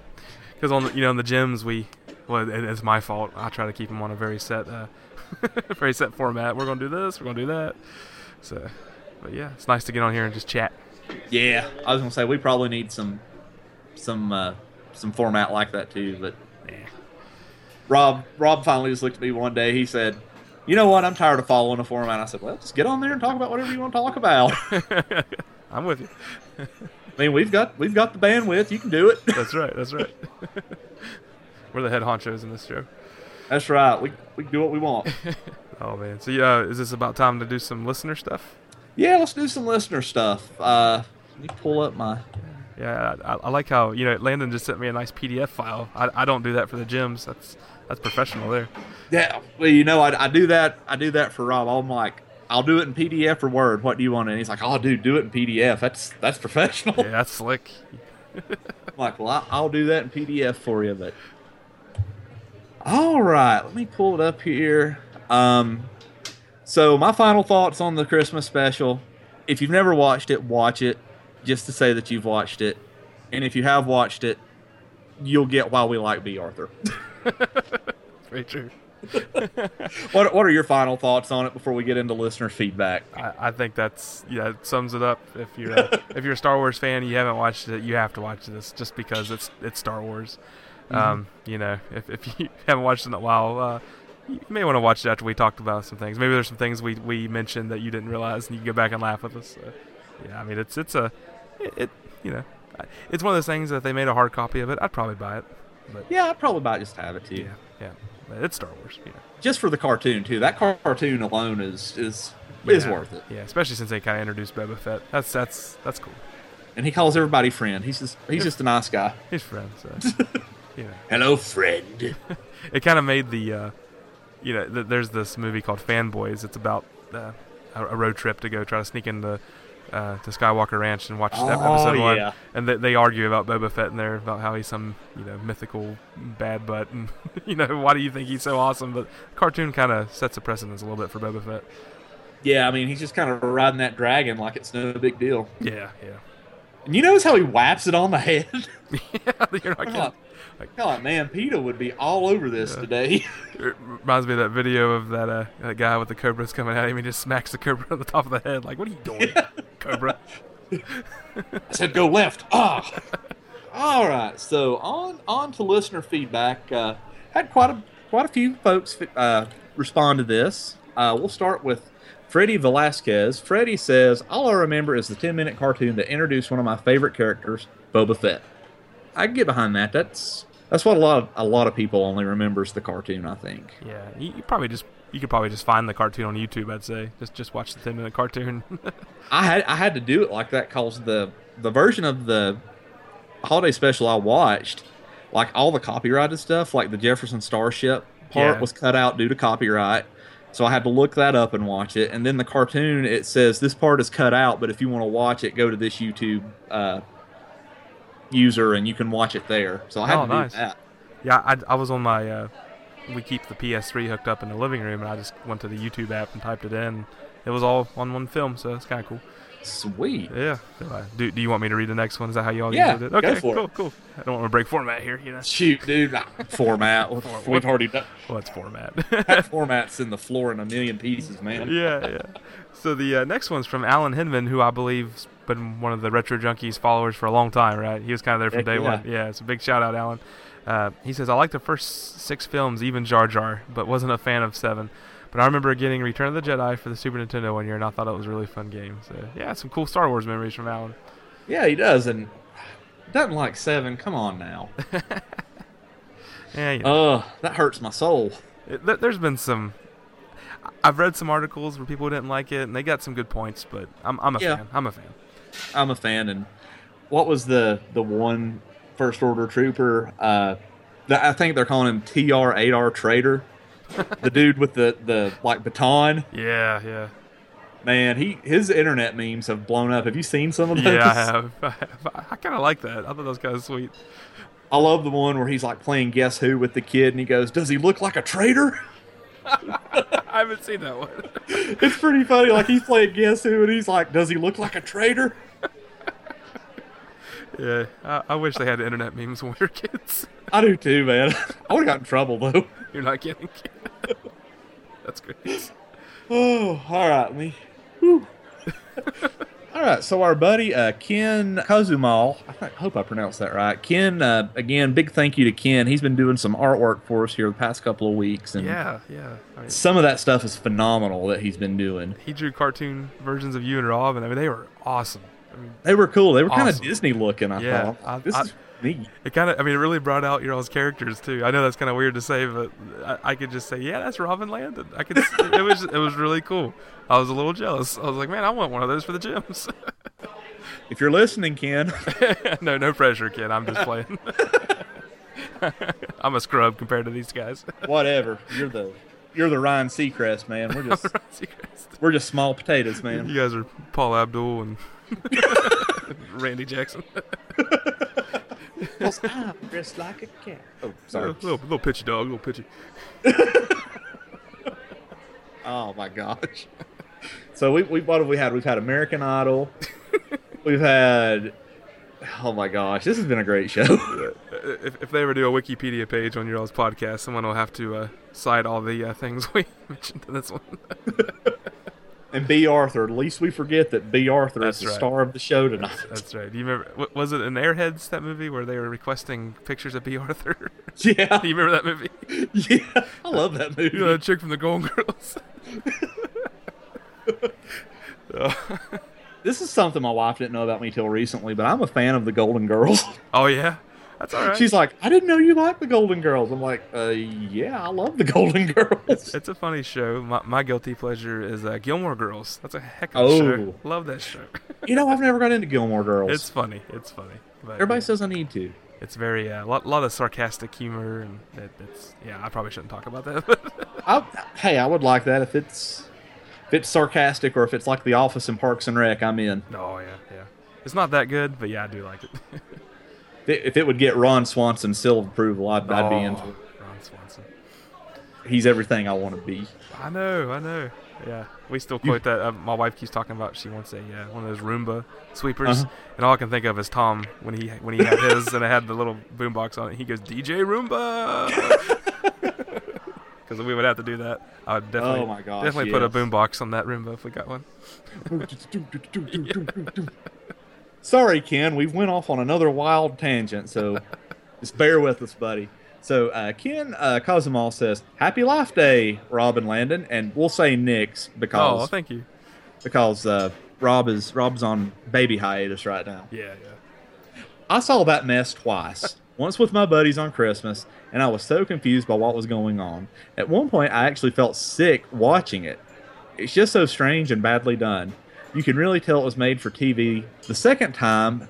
Because on the, you know in the gyms we well it, it's my fault. I try to keep them on a very set uh, very set format. We're gonna do this. We're gonna do that. So, but yeah, it's nice to get on here and just chat. Yeah, I was gonna say we probably need some some uh, some format like that too. But Yeah. Rob Rob finally just looked at me one day. He said, "You know what? I'm tired of following a format." I said, "Well, just get on there and talk about whatever you want to talk about." I'm with you. I mean, we've got we've got the bandwidth. You can do it. That's right. That's right. We're the head honchos in this show. That's right. We we can do what we want. Oh man. So yeah, is this about time to do some listener stuff? Yeah, let's do some listener stuff. Uh, let me pull up my. Yeah, I, I like how you know Landon just sent me a nice PDF file. I, I don't do that for the gyms. That's that's professional there. Yeah, well, you know, I, I do that. I do that for Rob. I'm like, I'll do it in PDF or Word. What do you want? And he's like, Oh, dude, do it in PDF. That's that's professional. Yeah, that's slick. I'm like, well, I- I'll do that in PDF for you. But all right, let me pull it up here. Um, so my final thoughts on the Christmas special. If you've never watched it, watch it, just to say that you've watched it. And if you have watched it, you'll get why we like Bea Arthur. Very true. what What are your final thoughts on it before we get into listener feedback? I, I think that's yeah, it sums it up. If you're a, if you're a Star Wars fan, and you haven't watched it, you have to watch this just because it's it's Star Wars. Um, you know, if if you haven't watched it in a while, uh, you may want to watch it after we talked about some things. Maybe there's some things we we mentioned that you didn't realize, and you can go back and laugh with us. So, yeah, I mean, it's it's a it, it you know, it's one of those things that if they made a hard copy of it, I'd probably buy it. But Yeah, I'd probably about just to have it too. yeah, yeah, it's Star Wars. Know. Just for the cartoon too. That cartoon alone is is is worth it. Yeah, especially since they kind of introduced Boba Fett. That's that's that's cool. And he calls everybody friend. He's just he's just a nice guy. He's friends. So, know. Hello, friend. it kind of made the uh, you know th- there's this movie called Fanboys. It's about uh, a, road trip to go try to sneak into uh, to Skywalker Ranch and watch Oh, episode one. And they, they argue about Boba Fett in there about how he's some you know mythical bad butt and you know why do you think he's so awesome? But cartoon kind of sets a precedence a little bit for Boba Fett. Yeah, I mean he's just kind of riding that dragon like it's no big deal. Yeah, yeah. And you notice how he whaps it on the head? yeah, you're not kidding. Like, like, man, Peter would be all over this Yeah. today. It reminds me of that video of that uh, that guy with the cobras coming at him. He just smacks the cobra on the top of the head. Like, what are you doing, cobra? I said go left. Ah. All right. So on on to listener feedback. Uh, had quite a quite a few folks uh, respond to this. Uh, we'll start with Freddie Velasquez. Freddie says, "All I remember is the 10 minute cartoon that introduced one of my favorite characters, Boba Fett." I can get behind that. That's that's what a lot of, a lot of people only remembers the cartoon. I think. Yeah, you, you probably just you could probably just find the cartoon on YouTube. I'd say just just watch the ten minute cartoon. I had I had to do it like that because the the version of the holiday special I watched, like all the copyrighted stuff, like the Jefferson Starship part Yeah. was cut out due to copyright. So I had to look that up and watch it. And then the cartoon, it says this part is cut out, but if you want to watch it, go to this YouTube uh, user and you can watch it there. So I had Oh, to nice. do that. Yeah, I, I was on my. Uh, we keep the PS3 hooked up in the living room, and I just went to the YouTube app and typed it in. It was all on one film, so it's kind of cool. Sweet. Yeah. So, uh, do, do you want me to read the next one? Is that how y'all Yeah, usually did? go Okay, for it. cool, cool. I don't want to break format here, you know. Shoot, dude. Format. We've already done Well, it's format. that format's in the floor in a million pieces, man. yeah, yeah. So the uh, next one's from Alan Hinman, who I believe's been one of the Retro Junkies followers for a long time, right? He was kind of there from Heck day yeah. one. Yeah, it's a big shout out, Alan. Uh, he says, I like the first six films, even Jar Jar, but wasn't a fan of seven. But I remember getting Return of the Jedi for the Super Nintendo one year, and I thought it was a really fun game. So yeah, some cool Star Wars memories from Alan. Yeah, he does, and doesn't like seven. Come on now. Yeah, you know, Ugh, that hurts my soul. it, th- there's been some. I've read some articles where people didn't like it, and they got some good points. But I'm, I'm a Yeah. fan. I'm a fan. I'm a fan, and what was the the one first order trooper? Uh, the, I think they're calling him TR8R Trader, the dude with the the like baton. Yeah, yeah. Man, he his internet memes have blown up. Have you seen some of those? Yeah, I have. I, have. I kind of like that. I thought that was kind of sweet. I love the one where he's like playing Guess Who with the kid, and he goes, "Does he look like a traitor?" I haven't seen that one. It's pretty funny. Like he's playing Guess Who, and he's like, "Does he look like a traitor?" yeah, I, I wish they had internet memes when we were kids. I do too, man. I would have got in trouble though. You're not kidding. That's great. Oh, all right, me. All right, so our buddy uh, Ken Kazumal, I hope I pronounced that right. Ken, uh, again, big thank you to Ken. He's been doing some artwork for us here the past couple of weeks, and Yeah, yeah. I mean, some of that stuff is phenomenal that he's been doing. he drew cartoon versions of you and Rob, and I mean they were awesome. I mean, They were cool. They were kind of Disney looking. I Yeah, thought I- this I- is neat. it kind of, I mean, it really brought out your all's characters too. I know that's kind of weird to say, but I, I could just say, yeah, that's Robin Landon. I could. it was, it was really cool. I was a little jealous. I was like, man, I want one of those for the Gems. If you're listening, Ken, no, no pressure, Ken. I'm just playing. I'm a scrub compared to these guys. whatever. You're the you're the Ryan Seacrest, man. We're just we're just small potatoes, man. you guys are Paula Abdul and Randy Jackson. Because I'm dressed like a cat. Oh, sorry. little, little pitchy dog, little pitchy. Oh my gosh. So we, we what have we had? We've had American Idol. We've had oh my gosh, this has been a great show. If, if they ever do a Wikipedia page on your all's podcast, someone will have to uh, cite all the uh, things we mentioned in this one. And Bea Arthur. At least we forget that Bea Arthur That's is the right. star of the show tonight. That's right. Do you remember? Was it in Airheads that movie where they were requesting pictures of Bea Arthur? yeah, do you remember that movie? yeah. I love that movie. You know, that chick from the Golden Girls. This is something my wife didn't know about me till recently, but I'm a fan of the Golden Girls. oh yeah, that's all right. She's like, I didn't know you liked the Golden Girls. I'm like, uh, yeah, I love the Golden Girls. It's a funny show. My, my guilty pleasure is uh, Gilmore Girls. That's a heck of a Oh. show. Love that show. you know, I've never got into Gilmore Girls. it's funny. It's funny. But, Everybody yeah, says I need to. it's very a lot, lot of sarcastic humor, and it, it's yeah. I probably shouldn't talk about that. I, hey, I would like that if it's if it's sarcastic or if it's like The Office and Parks and Rec. I'm in. oh yeah, yeah. It's not that good, but yeah, I do like it. If it, if it would get Ron Swanson seal of approval, I'd, I'd be in. Oh, for it. Ron Swanson. He's everything I want to be. I know, I know. Yeah, we still quote that. Uh, my wife keeps talking about she wants a uh, one of those Roomba sweepers, Uh-huh. and all I can think of is Tom when he when he had his and it had the little boombox on it. He goes DJ Roomba. Because we would have to do that. I would definitely, Oh my gosh, definitely put a yes. boombox on that Roomba if we got one. Sorry, Ken, we went off on another wild tangent, so just bear with us, buddy. So uh, Ken uh, Cosmal says, "Happy Life Day, Rob and Landon," and we'll say Nick's because Oh, thank you. because uh, Rob is Rob's on baby hiatus right now. Yeah, yeah. I saw that mess twice. Once with my buddies on Christmas, and I was so confused by what was going on. At one point, I actually felt sick watching it. It's just so strange and badly done. You can really tell it was made for TV. The second time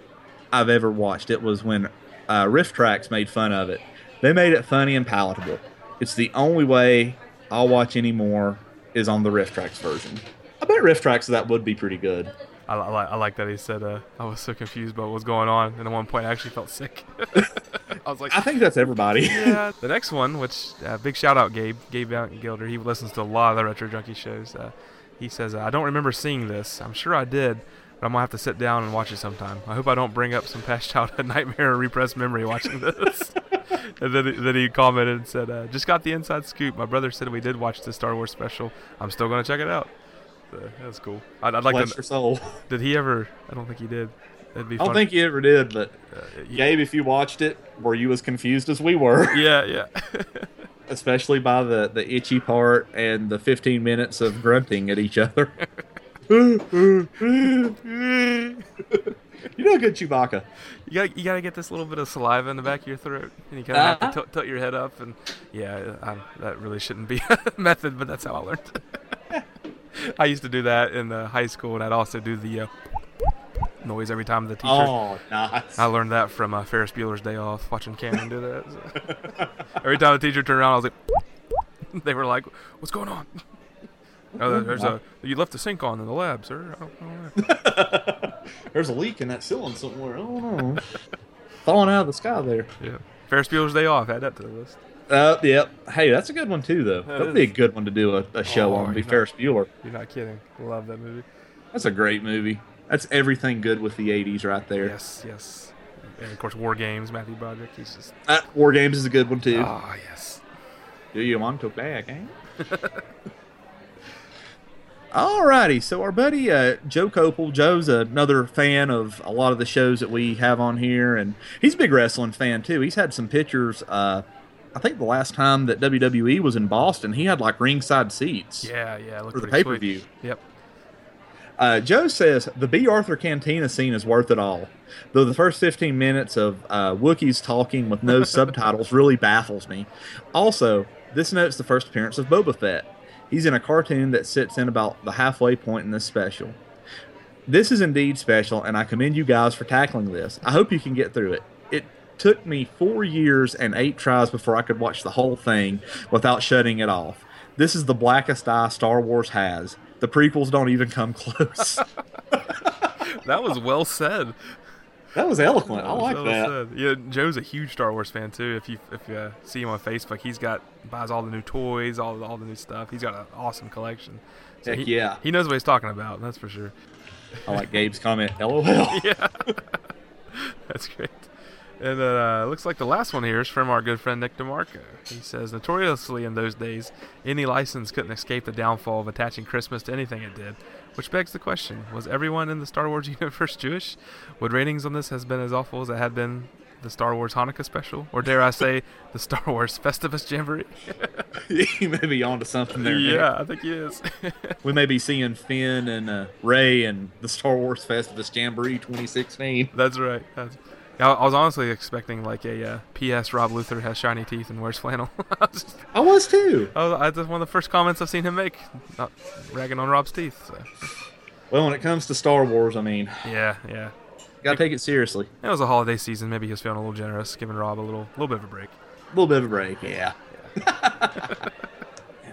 I've ever watched it was when uh, RiffTrax made fun of it. They made it funny and palatable. It's the only way I'll watch anymore is on the RiffTrax version. I bet RiffTrax that would be pretty good. I, I, like, I like that he said uh, I was so confused about what was going on, and at one point I actually felt sick. I was like, I think that's everybody. yeah. The next one, which uh, big shout out Gabe, Gabe Gilder. He listens to a lot of the Retro Junkie shows. Uh, he says, I don't remember seeing this. I'm sure I did, but I'm gonna have to sit down and watch it sometime. I hope I don't bring up some past childhood nightmare or repressed memory watching this. and then, then he commented and said, uh, "Just got the inside scoop. My brother said we did watch the Star Wars special. I'm still gonna check it out. So, that's cool. I'd, I'd like Bless to. your soul. Did he ever? I don't think he did. It'd be I don't think you ever did, but uh, y- Gabe, if you watched it, were you as confused as we were? yeah, yeah. Especially by the, the itchy part and the 15 minutes of grunting at each other. you know, a good Chewbacca. You gotta, you gotta get this little bit of saliva in the back of your throat, and you kind of have Uh-huh. to tilt, tilt your head up, and yeah, I, that really shouldn't be a method, but that's how I learned. I used to do that in uh, high school, and I'd also do the uh, noise every time the teacher. Oh, nice. I learned that from uh, Ferris Bueller's Day Off, watching Cameron do that. so. every time the teacher turned around, I was like, they were like, "What's going on?" Oh, there's a you left the sink on in the lab, sir. I don't know. There's a leak in that ceiling somewhere. I don't know. Falling out of the sky there. Yeah, Ferris Bueller's Day Off. Add that to the list. Uh, yep. Hey, that's a good one too, though. That That'd be a good one to do a, a show Oh, on. Be know. Ferris Bueller. You're not kidding. Love that movie. That's a great movie. That's everything good with the '80s right there. Yes, yes. And of course, War Games. Matthew Broderick. He's just. Uh, War Games is a good one too. Ah, yes. Do you want to back, eh? Alrighty, so our buddy uh, Joe Copel, Joe's another fan of a lot of the shows that we have on here, and he's a big wrestling fan too. He's had some pictures. Uh, I think the last time that WWE was in Boston, he had like ringside seats Yeah, yeah. Look for the pay per view. Yep. Uh, Joe says the Bea Arthur Cantina scene is worth it all, though the first 15 minutes of uh, Wookiees talking with no subtitles really baffles me. Also, this notes the first appearance of Boba Fett. He's in a cartoon that sits in about the halfway point in this special. This is indeed special, and I commend you guys for tackling this. I hope you can get through it. It took me four years and eight tries before I could watch the whole thing without shutting it off. This is the blackest eye Star Wars has. The prequels don't even come close. That was well said. that was eloquent. I like well that. Yeah, Joe's a huge Star Wars fan too. If you if you uh, see him on Facebook, he's got buys all the new toys, all all the new stuff. He's got an awesome collection. So Heck he, yeah. He knows what he's talking about. That's for sure. I like Gabe's comment. LOL. yeah. That's great. And then uh, looks like the last one here is from our good friend Nick DeMarco. He says, notoriously in those days, any license couldn't escape the downfall of attaching Christmas to anything it did. Which begs the question: Was everyone in the Star Wars universe Jewish? Would ratings on this has been as awful as it had been the Star Wars Hanukkah special, or dare I say, the Star Wars Festivus Jamboree? you may be onto something there. Nick. yeah, I think he is. We may be seeing Finn and uh, Rey and the Star Wars Festivus Jamboree 2016. That's right. That's, yeah, I was honestly expecting like a uh, P.S. Rob Luther has shiny teeth and wears flannel. I was just- I was too. Oh, I, that's one of the first comments I've seen him make, not ragging on Rob's teeth. So. Well, when it comes to Star Wars, I mean, Yeah, yeah. gotta take it seriously. It was a holiday season. Maybe he was feeling a little generous, giving Rob a little, little bit of a break. A little bit of a break, yeah.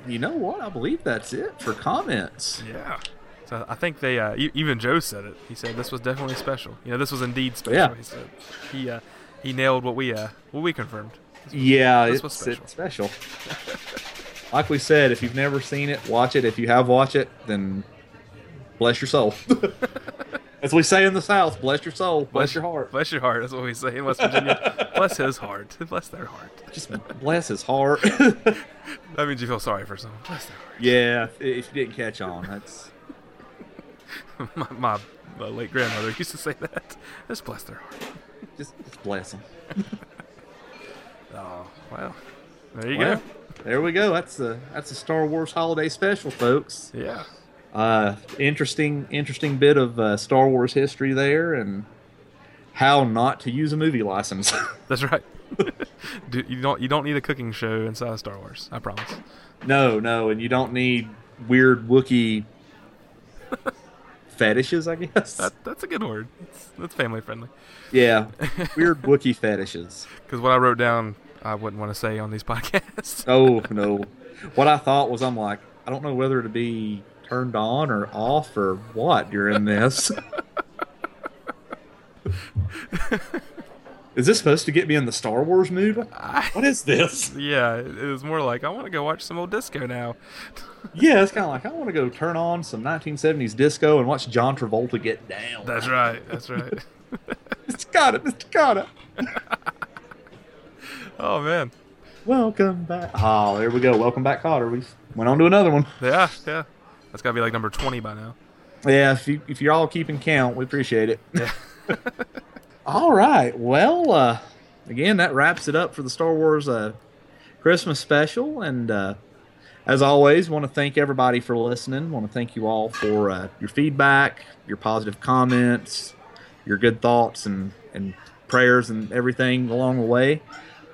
you know what? I believe that's it for comments. Yeah. So I think they, uh, even Joe said it. He said this was definitely special. You know, this was indeed special. Yeah. He said he, uh, he nailed what we, uh, what we confirmed. Yeah, This it's was special. special. It's special. like we said, if you've never seen it, watch it. If you have watched it, then bless your soul. As we say in the South, bless your soul, bless your heart. Bless your heart. That's what we say in West Virginia. bless his heart. Bless their heart. Just bless his heart. That means you feel sorry for someone. Bless their heart. yeah, if you didn't catch on, that's my, my, my late grandmother used to say that. Just bless their heart. just, just bless them. Oh, well. There you Well, go. there we go. That's the that's a Star Wars holiday special, folks. Yeah. Uh, interesting, interesting bit of uh, Star Wars history there, and how not to use a movie license. That's right. Do, you don't you don't need a cooking show inside of Star Wars. I promise. no, no, and you don't need weird Wookiee fetishes. I guess. That that's a good word. That's, that's family friendly. yeah, weird Wookiee fetishes. Because what I wrote down, I wouldn't want to say on these podcasts. Oh no. What I thought was I'm like, I don't know whether to be turned on or off or what during this. is this supposed to get me in the Star Wars mood? What is this? yeah, it was more like I want to go watch some old disco now. Yeah, it's kind of like I want to go turn on some 1970s disco and watch John Travolta get down. That's right. That's right. Mr. Kotter, Mr. Kotter. oh man. Welcome back. Oh, there we go. Welcome back, Kotter. We went on to another one. Yeah, yeah. That's got to be like number 20 by now. Yeah, if you if you're all keeping count, we appreciate it. Yeah. all right. Well, uh, again, that wraps it up for the Star Wars uh, Christmas special, and uh, as always, want to thank everybody for listening. Want to thank you all for uh, your feedback, your positive comments, your good thoughts, and and prayers and everything along the way.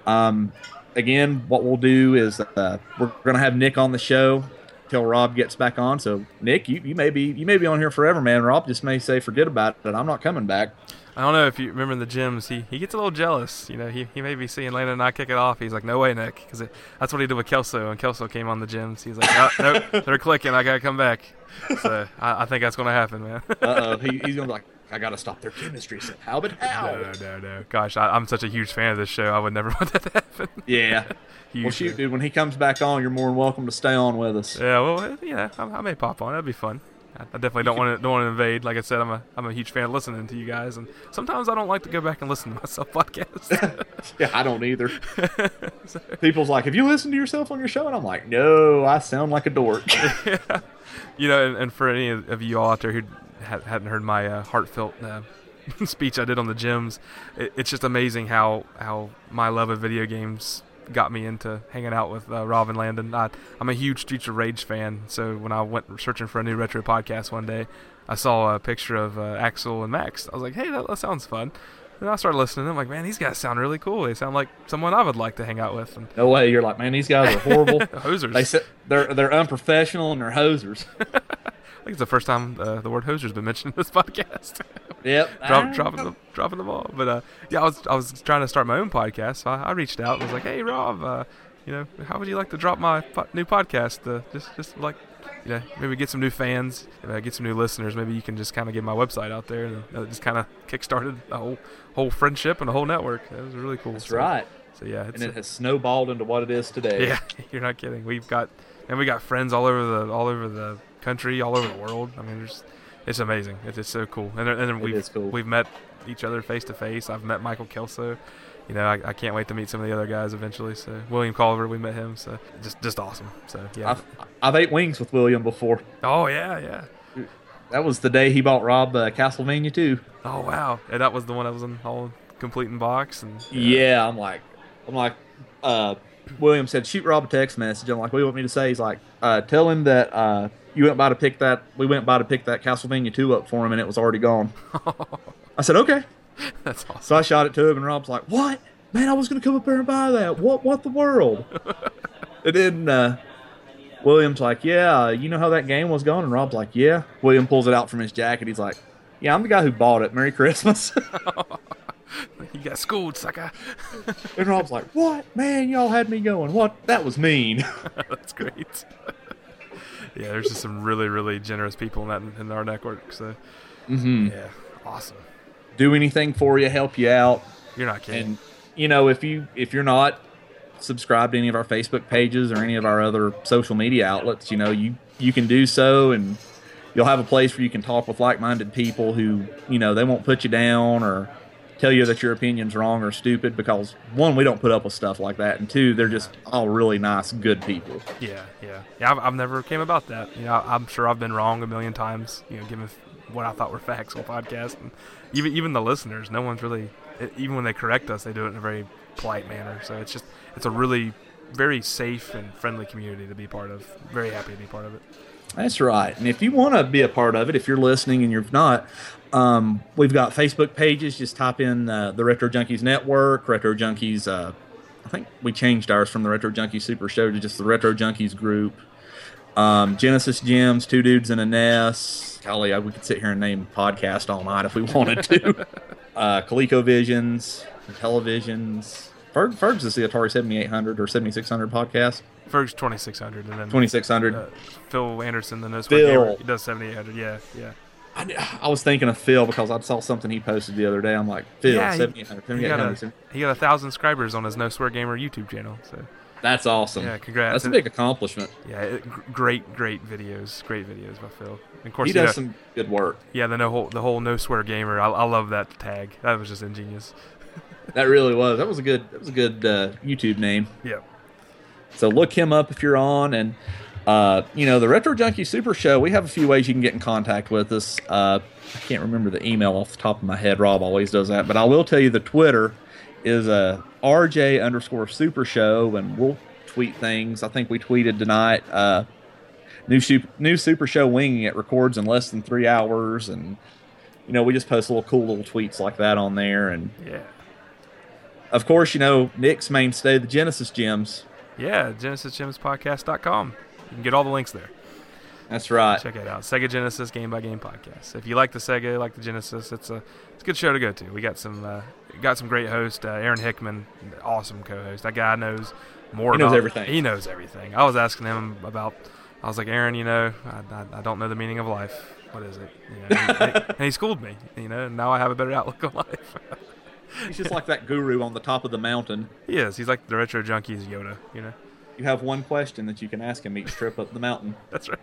Um, again, what we'll do is uh, we're going to have Nick on the show till Rob gets back on. So Nick, you, you may be you may be on here forever, man. Rob just may say forget about it. That I'm not coming back. I don't know if you remember in the Gems, he, he gets a little jealous. You know, he, he may be seeing Landon and I kick it off. He's like, no way, Nick, because that's what he did with Kelso. And Kelso came on the Gems. He's like, oh, no, they're clicking. I gotta come back. So I, I think that's gonna happen, man. uh oh, he, he's gonna be like, I gotta stop their chemistry. So how but how? No, no, no. Gosh, I, am such a huge fan of this show. I would never want that to happen. Yeah. well, shoot, dude. When he comes back on, you're more than welcome to stay on with us. Yeah. Well, yeah. I, I may pop on. That'd be fun. I definitely don't want to don't want to invade. Like I said, I'm a I'm a huge fan of listening to you guys, and sometimes I don't like to go back and listen to myself podcasts. yeah, I don't either. so. People's like, "Have you listened to yourself on your show?" And I'm like, "No, I sound like a dork." yeah. You know, and, and, for any of you all out there who hadn't heard my uh, heartfelt uh, speech I did on the Gems, it, it's just amazing how how my love of video games got me into hanging out with uh, Rob and Landon. I, am a huge Streets of Rage fan, so when I went searching for a new retro podcast one day, I saw a picture of uh, Axel and Max. I was like, hey, that, that sounds fun. And I started listening. I'm like, man, these guys sound really cool. They sound like someone I would like to hang out with. And no way. You're like, man, these guys are horrible. hosers. They, they're they're unprofessional and they're hosers. I think it's the first time uh, the word hoser's been mentioned in this podcast. Yep, Drop, dropping the dropping the ball. But uh, yeah, I was I was trying to start my own podcast, so I, I reached out and was like, "Hey, Rob, uh, you know, how would you like to drop my po- new podcast? Uh, just just like, you know, maybe get some new fans, uh, get some new listeners. Maybe you can just kind of get my website out there, and uh, just kind of kickstarted a whole whole friendship and a whole network. It was really cool. That's so, right. So yeah, and it has snowballed into what it is today. Yeah, you're not kidding. We've got and we got friends all over the all over the country, all over the world. I mean, there's, it's amazing. It's just so cool. And, and we've cool. we've met each other face to face. I've met Michael Kelso. You know, I, I, can't wait to meet some of the other guys eventually. So William Culver, we met him. So just just awesome. So yeah, I've, I've ate wings with William before. Oh yeah, yeah. That was the day he bought Rob uh, Castlevania too. Oh wow, and that was the one that was in all complete in box and. Yeah, yeah I'm like, I'm like, uh, William said, shoot Rob a text message. I'm like, what do you want me to say? He's like, uh, tell him that uh, you went by to pick that. We went by to pick that Castlevania two up for him, and it was already gone. I said, okay. That's awesome. So I shot it to him, and Rob's like, what? Man, I was gonna come up there and buy that. What? What the world? and then uh, William's like, yeah, you know how that game was going? And Rob's like, yeah. William pulls it out from his jacket. He's like, yeah, I'm the guy who bought it. Merry Christmas. you got schooled, sucker. and Rob's like, what? Man, y'all had me going. What? That was mean. That's great yeah, there's just some really, really generous people in that in our network. So, mm-hmm. yeah, awesome. Do anything for you, help you out. You're not kidding. And you know, if you if you're not subscribed to any of our Facebook pages or any of our other social media outlets, you know, you you can do so, and you'll have a place where you can talk with like-minded people who, you know, they won't put you down or tell you that your opinion's wrong or stupid because one, we don't put up with stuff like that, and two, they're just all really nice, good people. Yeah, yeah, yeah. I've, I've never came about that. You know, I'm sure I've been wrong a million times. You know, given what I thought were facts on podcast, and even even the listeners, no one's really, even when they correct us, they do it in a very polite manner. So it's just it's a really very safe and friendly community to be part of. Very happy to be part of it. That's right. And if you want to be a part of it, if you're listening and you're not, um, we've got Facebook pages. Just type in uh, the Retro Junkies Network, Retro Junkies. Uh, I think we changed ours from the Retro Junkies Super Show to just the Retro Junkies group. Um, Genesis Gems, Two Dudes in a Nest. Golly, we could sit here and name podcast all night if we wanted to. uh, ColecoVisions, televisions. Ferg, Ferg's is the Atari 7800 or 7600 podcast. Ferg's 2600 and then 2600. uh, Phil Anderson, the no Phil. gamer, he does 7800. Yeah, yeah. I, I was thinking of Phil because I saw something he posted the other day. I'm like, Phil, Yeah, he- 7800, He got, a, he got a thousand subscribers on his No Swear Gamer YouTube channel. So That's awesome. yeah, congrats. That's a big accomplishment. Yeah, it, great, great videos. Great videos by Phil. And of course, He you know, does some good work. yeah, the no whole the whole no swear gamer. I, I love that tag. That was just ingenious. That really was. That was a good. That was a good uh, YouTube name. Yeah. So look him up if you're on. And, uh, you know, the Retro Junkie Super Show, we have a few ways you can get in contact with us. Uh, I can't remember the email off the top of my head. Rob always does that. But I will tell you the Twitter is uh, RJ underscore Super Show, and we'll tweet things. I think we tweeted tonight. Uh, new, super, new Super Show Winging It records in less than three hours. And, you know, we just post little cool little tweets like that on there. And, Yeah. of course, you know, Nick's mainstay, the Genesis Gems. Yeah. GenesisGemsPodcast.com. You can get all the links there. That's right. Check it out. Sega Genesis Game by Game Podcast. If you like the Sega, like the Genesis, it's a it's a good show to go to. We got some uh, got some great hosts. Uh, Aaron Hickman, awesome co-host. That guy knows more. He knows about- everything. He knows everything. I was asking him about. I was like, Aaron, you know, I, I, I don't know the meaning of life. What is it? You know, and, he, and he schooled me. You know, and now I have a better outlook on life. He's just like that guru on the top of the mountain. he is. He's like the retro junkies Yoda. You know, You have one question that you can ask him each trip up the mountain. that's right.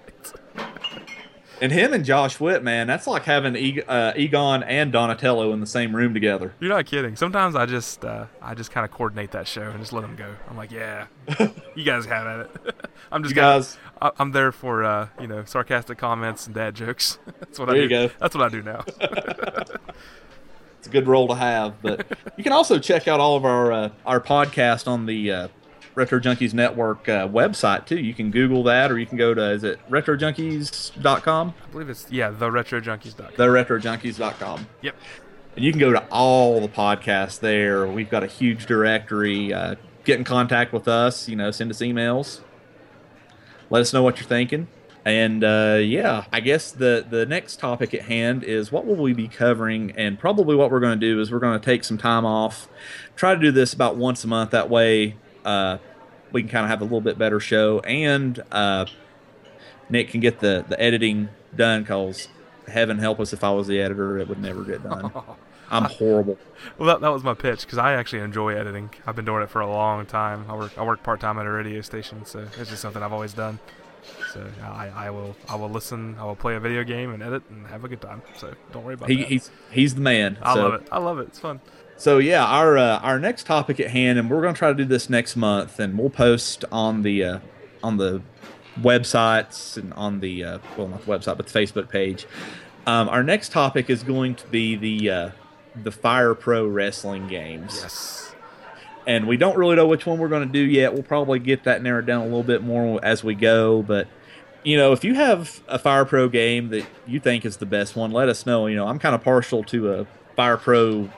And him and Josh Witt, man, that's like having e- uh, Egon and Donatello in the same room together. You're not kidding. Sometimes I just uh, I just kind of coordinate that show and just let them go. I'm like, yeah, you guys have at it. I'm just You kinda- guys, I- I'm there for uh, you know sarcastic comments and dad jokes. That's what I do. you go. That's what I do now. it's a good role to have. But you can also check out all of our uh, our podcast on the uh, Retro Junkies Network uh, website too. You can Google that, or you can go to is it RetroJunkies.com? I believe it's yeah, the retrojunkies.com. The RetroJunkies.com. Yep. And you can go to all the podcasts there. We've got a huge directory. Uh, get in contact with us. You know, send us emails. Let us know what you're thinking. And uh, yeah, I guess the the next topic at hand is what will we be covering, and probably what we're going to do is we're going to take some time off, try to do this about once a month. That way, uh, we can kind of have a little bit better show, and uh, Nick can get the the editing done. Cause heaven help us if I was the editor, it would never get done. I'm horrible. Well, that, that was my pitch because I actually enjoy editing. I've been doing it for a long time. I work I work part time at a radio station, so it's just something I've always done. So I, I will I will listen. I will play a video game and edit and have a good time. So don't worry about He, that. he's he's the man. I So- love it. I love it. It's fun. So yeah, our uh, our next topic at hand, and we're going to try to do this next month, and we'll post on the uh, on the websites and on the uh, well not the website but the Facebook page. Um, our next topic is going to be the uh, the Fire Pro wrestling games, Yes. and we don't really know which one we're going to do yet. We'll probably get that narrowed down a little bit more as we go, but. You know, if you have a Fire Pro game that you think is the best one, let us know. You know, I'm kind of partial to a Fire Pro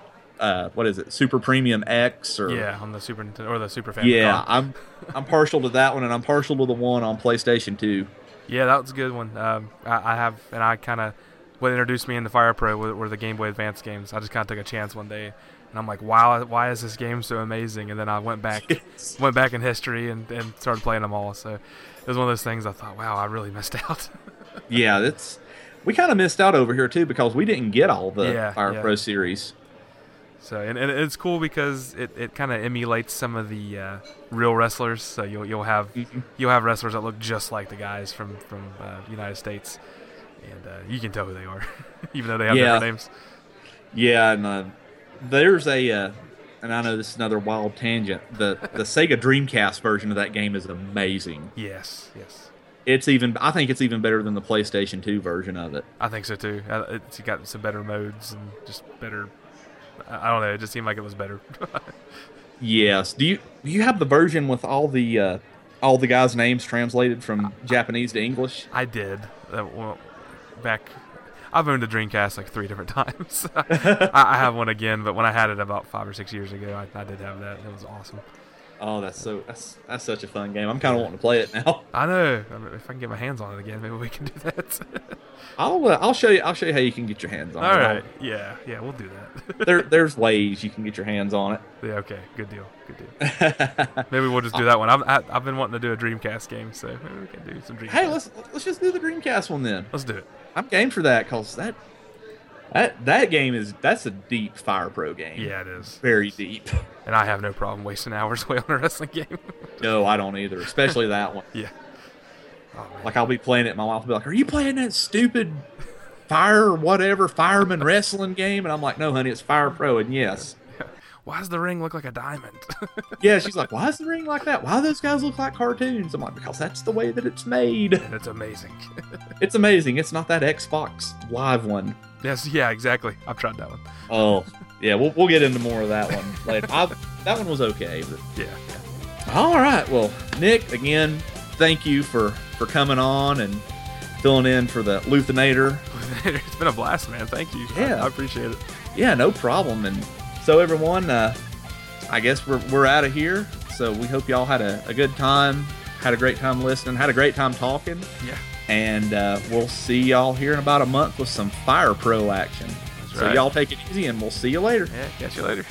uh, what is it, Super Premium X or Yeah, on the Super Nintendo or the Super Famicom. yeah, I'm I'm partial to that one, and I'm partial to the one on PlayStation Two. Yeah, that was a good one. Um, I, I have, and I kind of, what introduced me into Fire Pro were, were the Game Boy Advance games. I just kind of took a chance one day, and I'm like, wow, why is this game so amazing? And then I went back, went back in history and, and started playing them all. So it was one of those things I thought, wow, I really missed out. Yeah, that's we kind of missed out over here too because we didn't get all the Yeah, Fire yeah. Pro series. So and, and it's cool because it, it kind of emulates some of the uh, real wrestlers. So you'll you'll have Mhm. you'll have wrestlers that look just like the guys from from uh, United States, and uh, you can tell who they are, even though they have Yeah. different names. Yeah, and uh, there's a, uh, and I know this is another wild tangent. The the Sega Dreamcast version of that game is amazing. Yes, yes. It's even, I think it's even better than the PlayStation Two version of it. I think so too. Uh, It's got some better modes and just better. I don't know. It just seemed like it was better. Yes. Do you do you have the version with all the uh, all the guys' names translated from Japanese to English? I did. Uh, well, back. I've owned a Dreamcast like three different times. I, I have one again, but when I had it about five or six years ago, I, I did have that. It was awesome. Oh, that's so that's that's such a fun game. I'm kind of wanting to play it now. I know. I mean, if I can get my hands on it again, maybe we can do that. I'll uh, I'll show you I'll show you how you can get your hands on All it. right. Yeah. Yeah. We'll do that. there there's ways you can get your hands on it. yeah. Okay. Good deal. Good deal. Maybe we'll just do that one. I've I, I've been wanting to do a Dreamcast game, so maybe we can do some Dreamcast. hey, let's let's just do the Dreamcast one then. let's do it. I'm game for that because that that that game is that's a deep Fire Pro game. Yeah, it is. very deep. And I have no problem wasting hours away on a wrestling game. No, I don't either, especially that one. yeah. Oh. Like I'll be playing it, my wife will be like, "Are you playing that stupid fire or whatever fireman wrestling game?" And I'm like, "No, honey, it's Fire Pro." And yes, Why does the ring look like a diamond? yeah, she's like, "Why is the ring like that? Why do those guys look like cartoons?" I'm like, "Because that's the way that it's made. That's amazing. It's amazing. It's not that Xbox Live one." Yes. Yeah. Exactly. I've tried that one. Oh, yeah, we'll we'll get into more of that one later. I, that one was okay, but Yeah. Yeah. All right. Well, Nick, again, thank you for for coming on and filling in for the Luthanator. it's been a blast, man. Thank you. I- Yeah. I, appreciate it. Yeah, no problem. And so everyone, uh, I guess we're we're out of here. So we hope y'all had a, a good time, had a great time listening, had a great time talking, Yeah. And uh, we'll see y'all here in about a month with some Fire Pro action. That's So right. y'all take it easy, and we'll see you later. Yeah. Catch you later.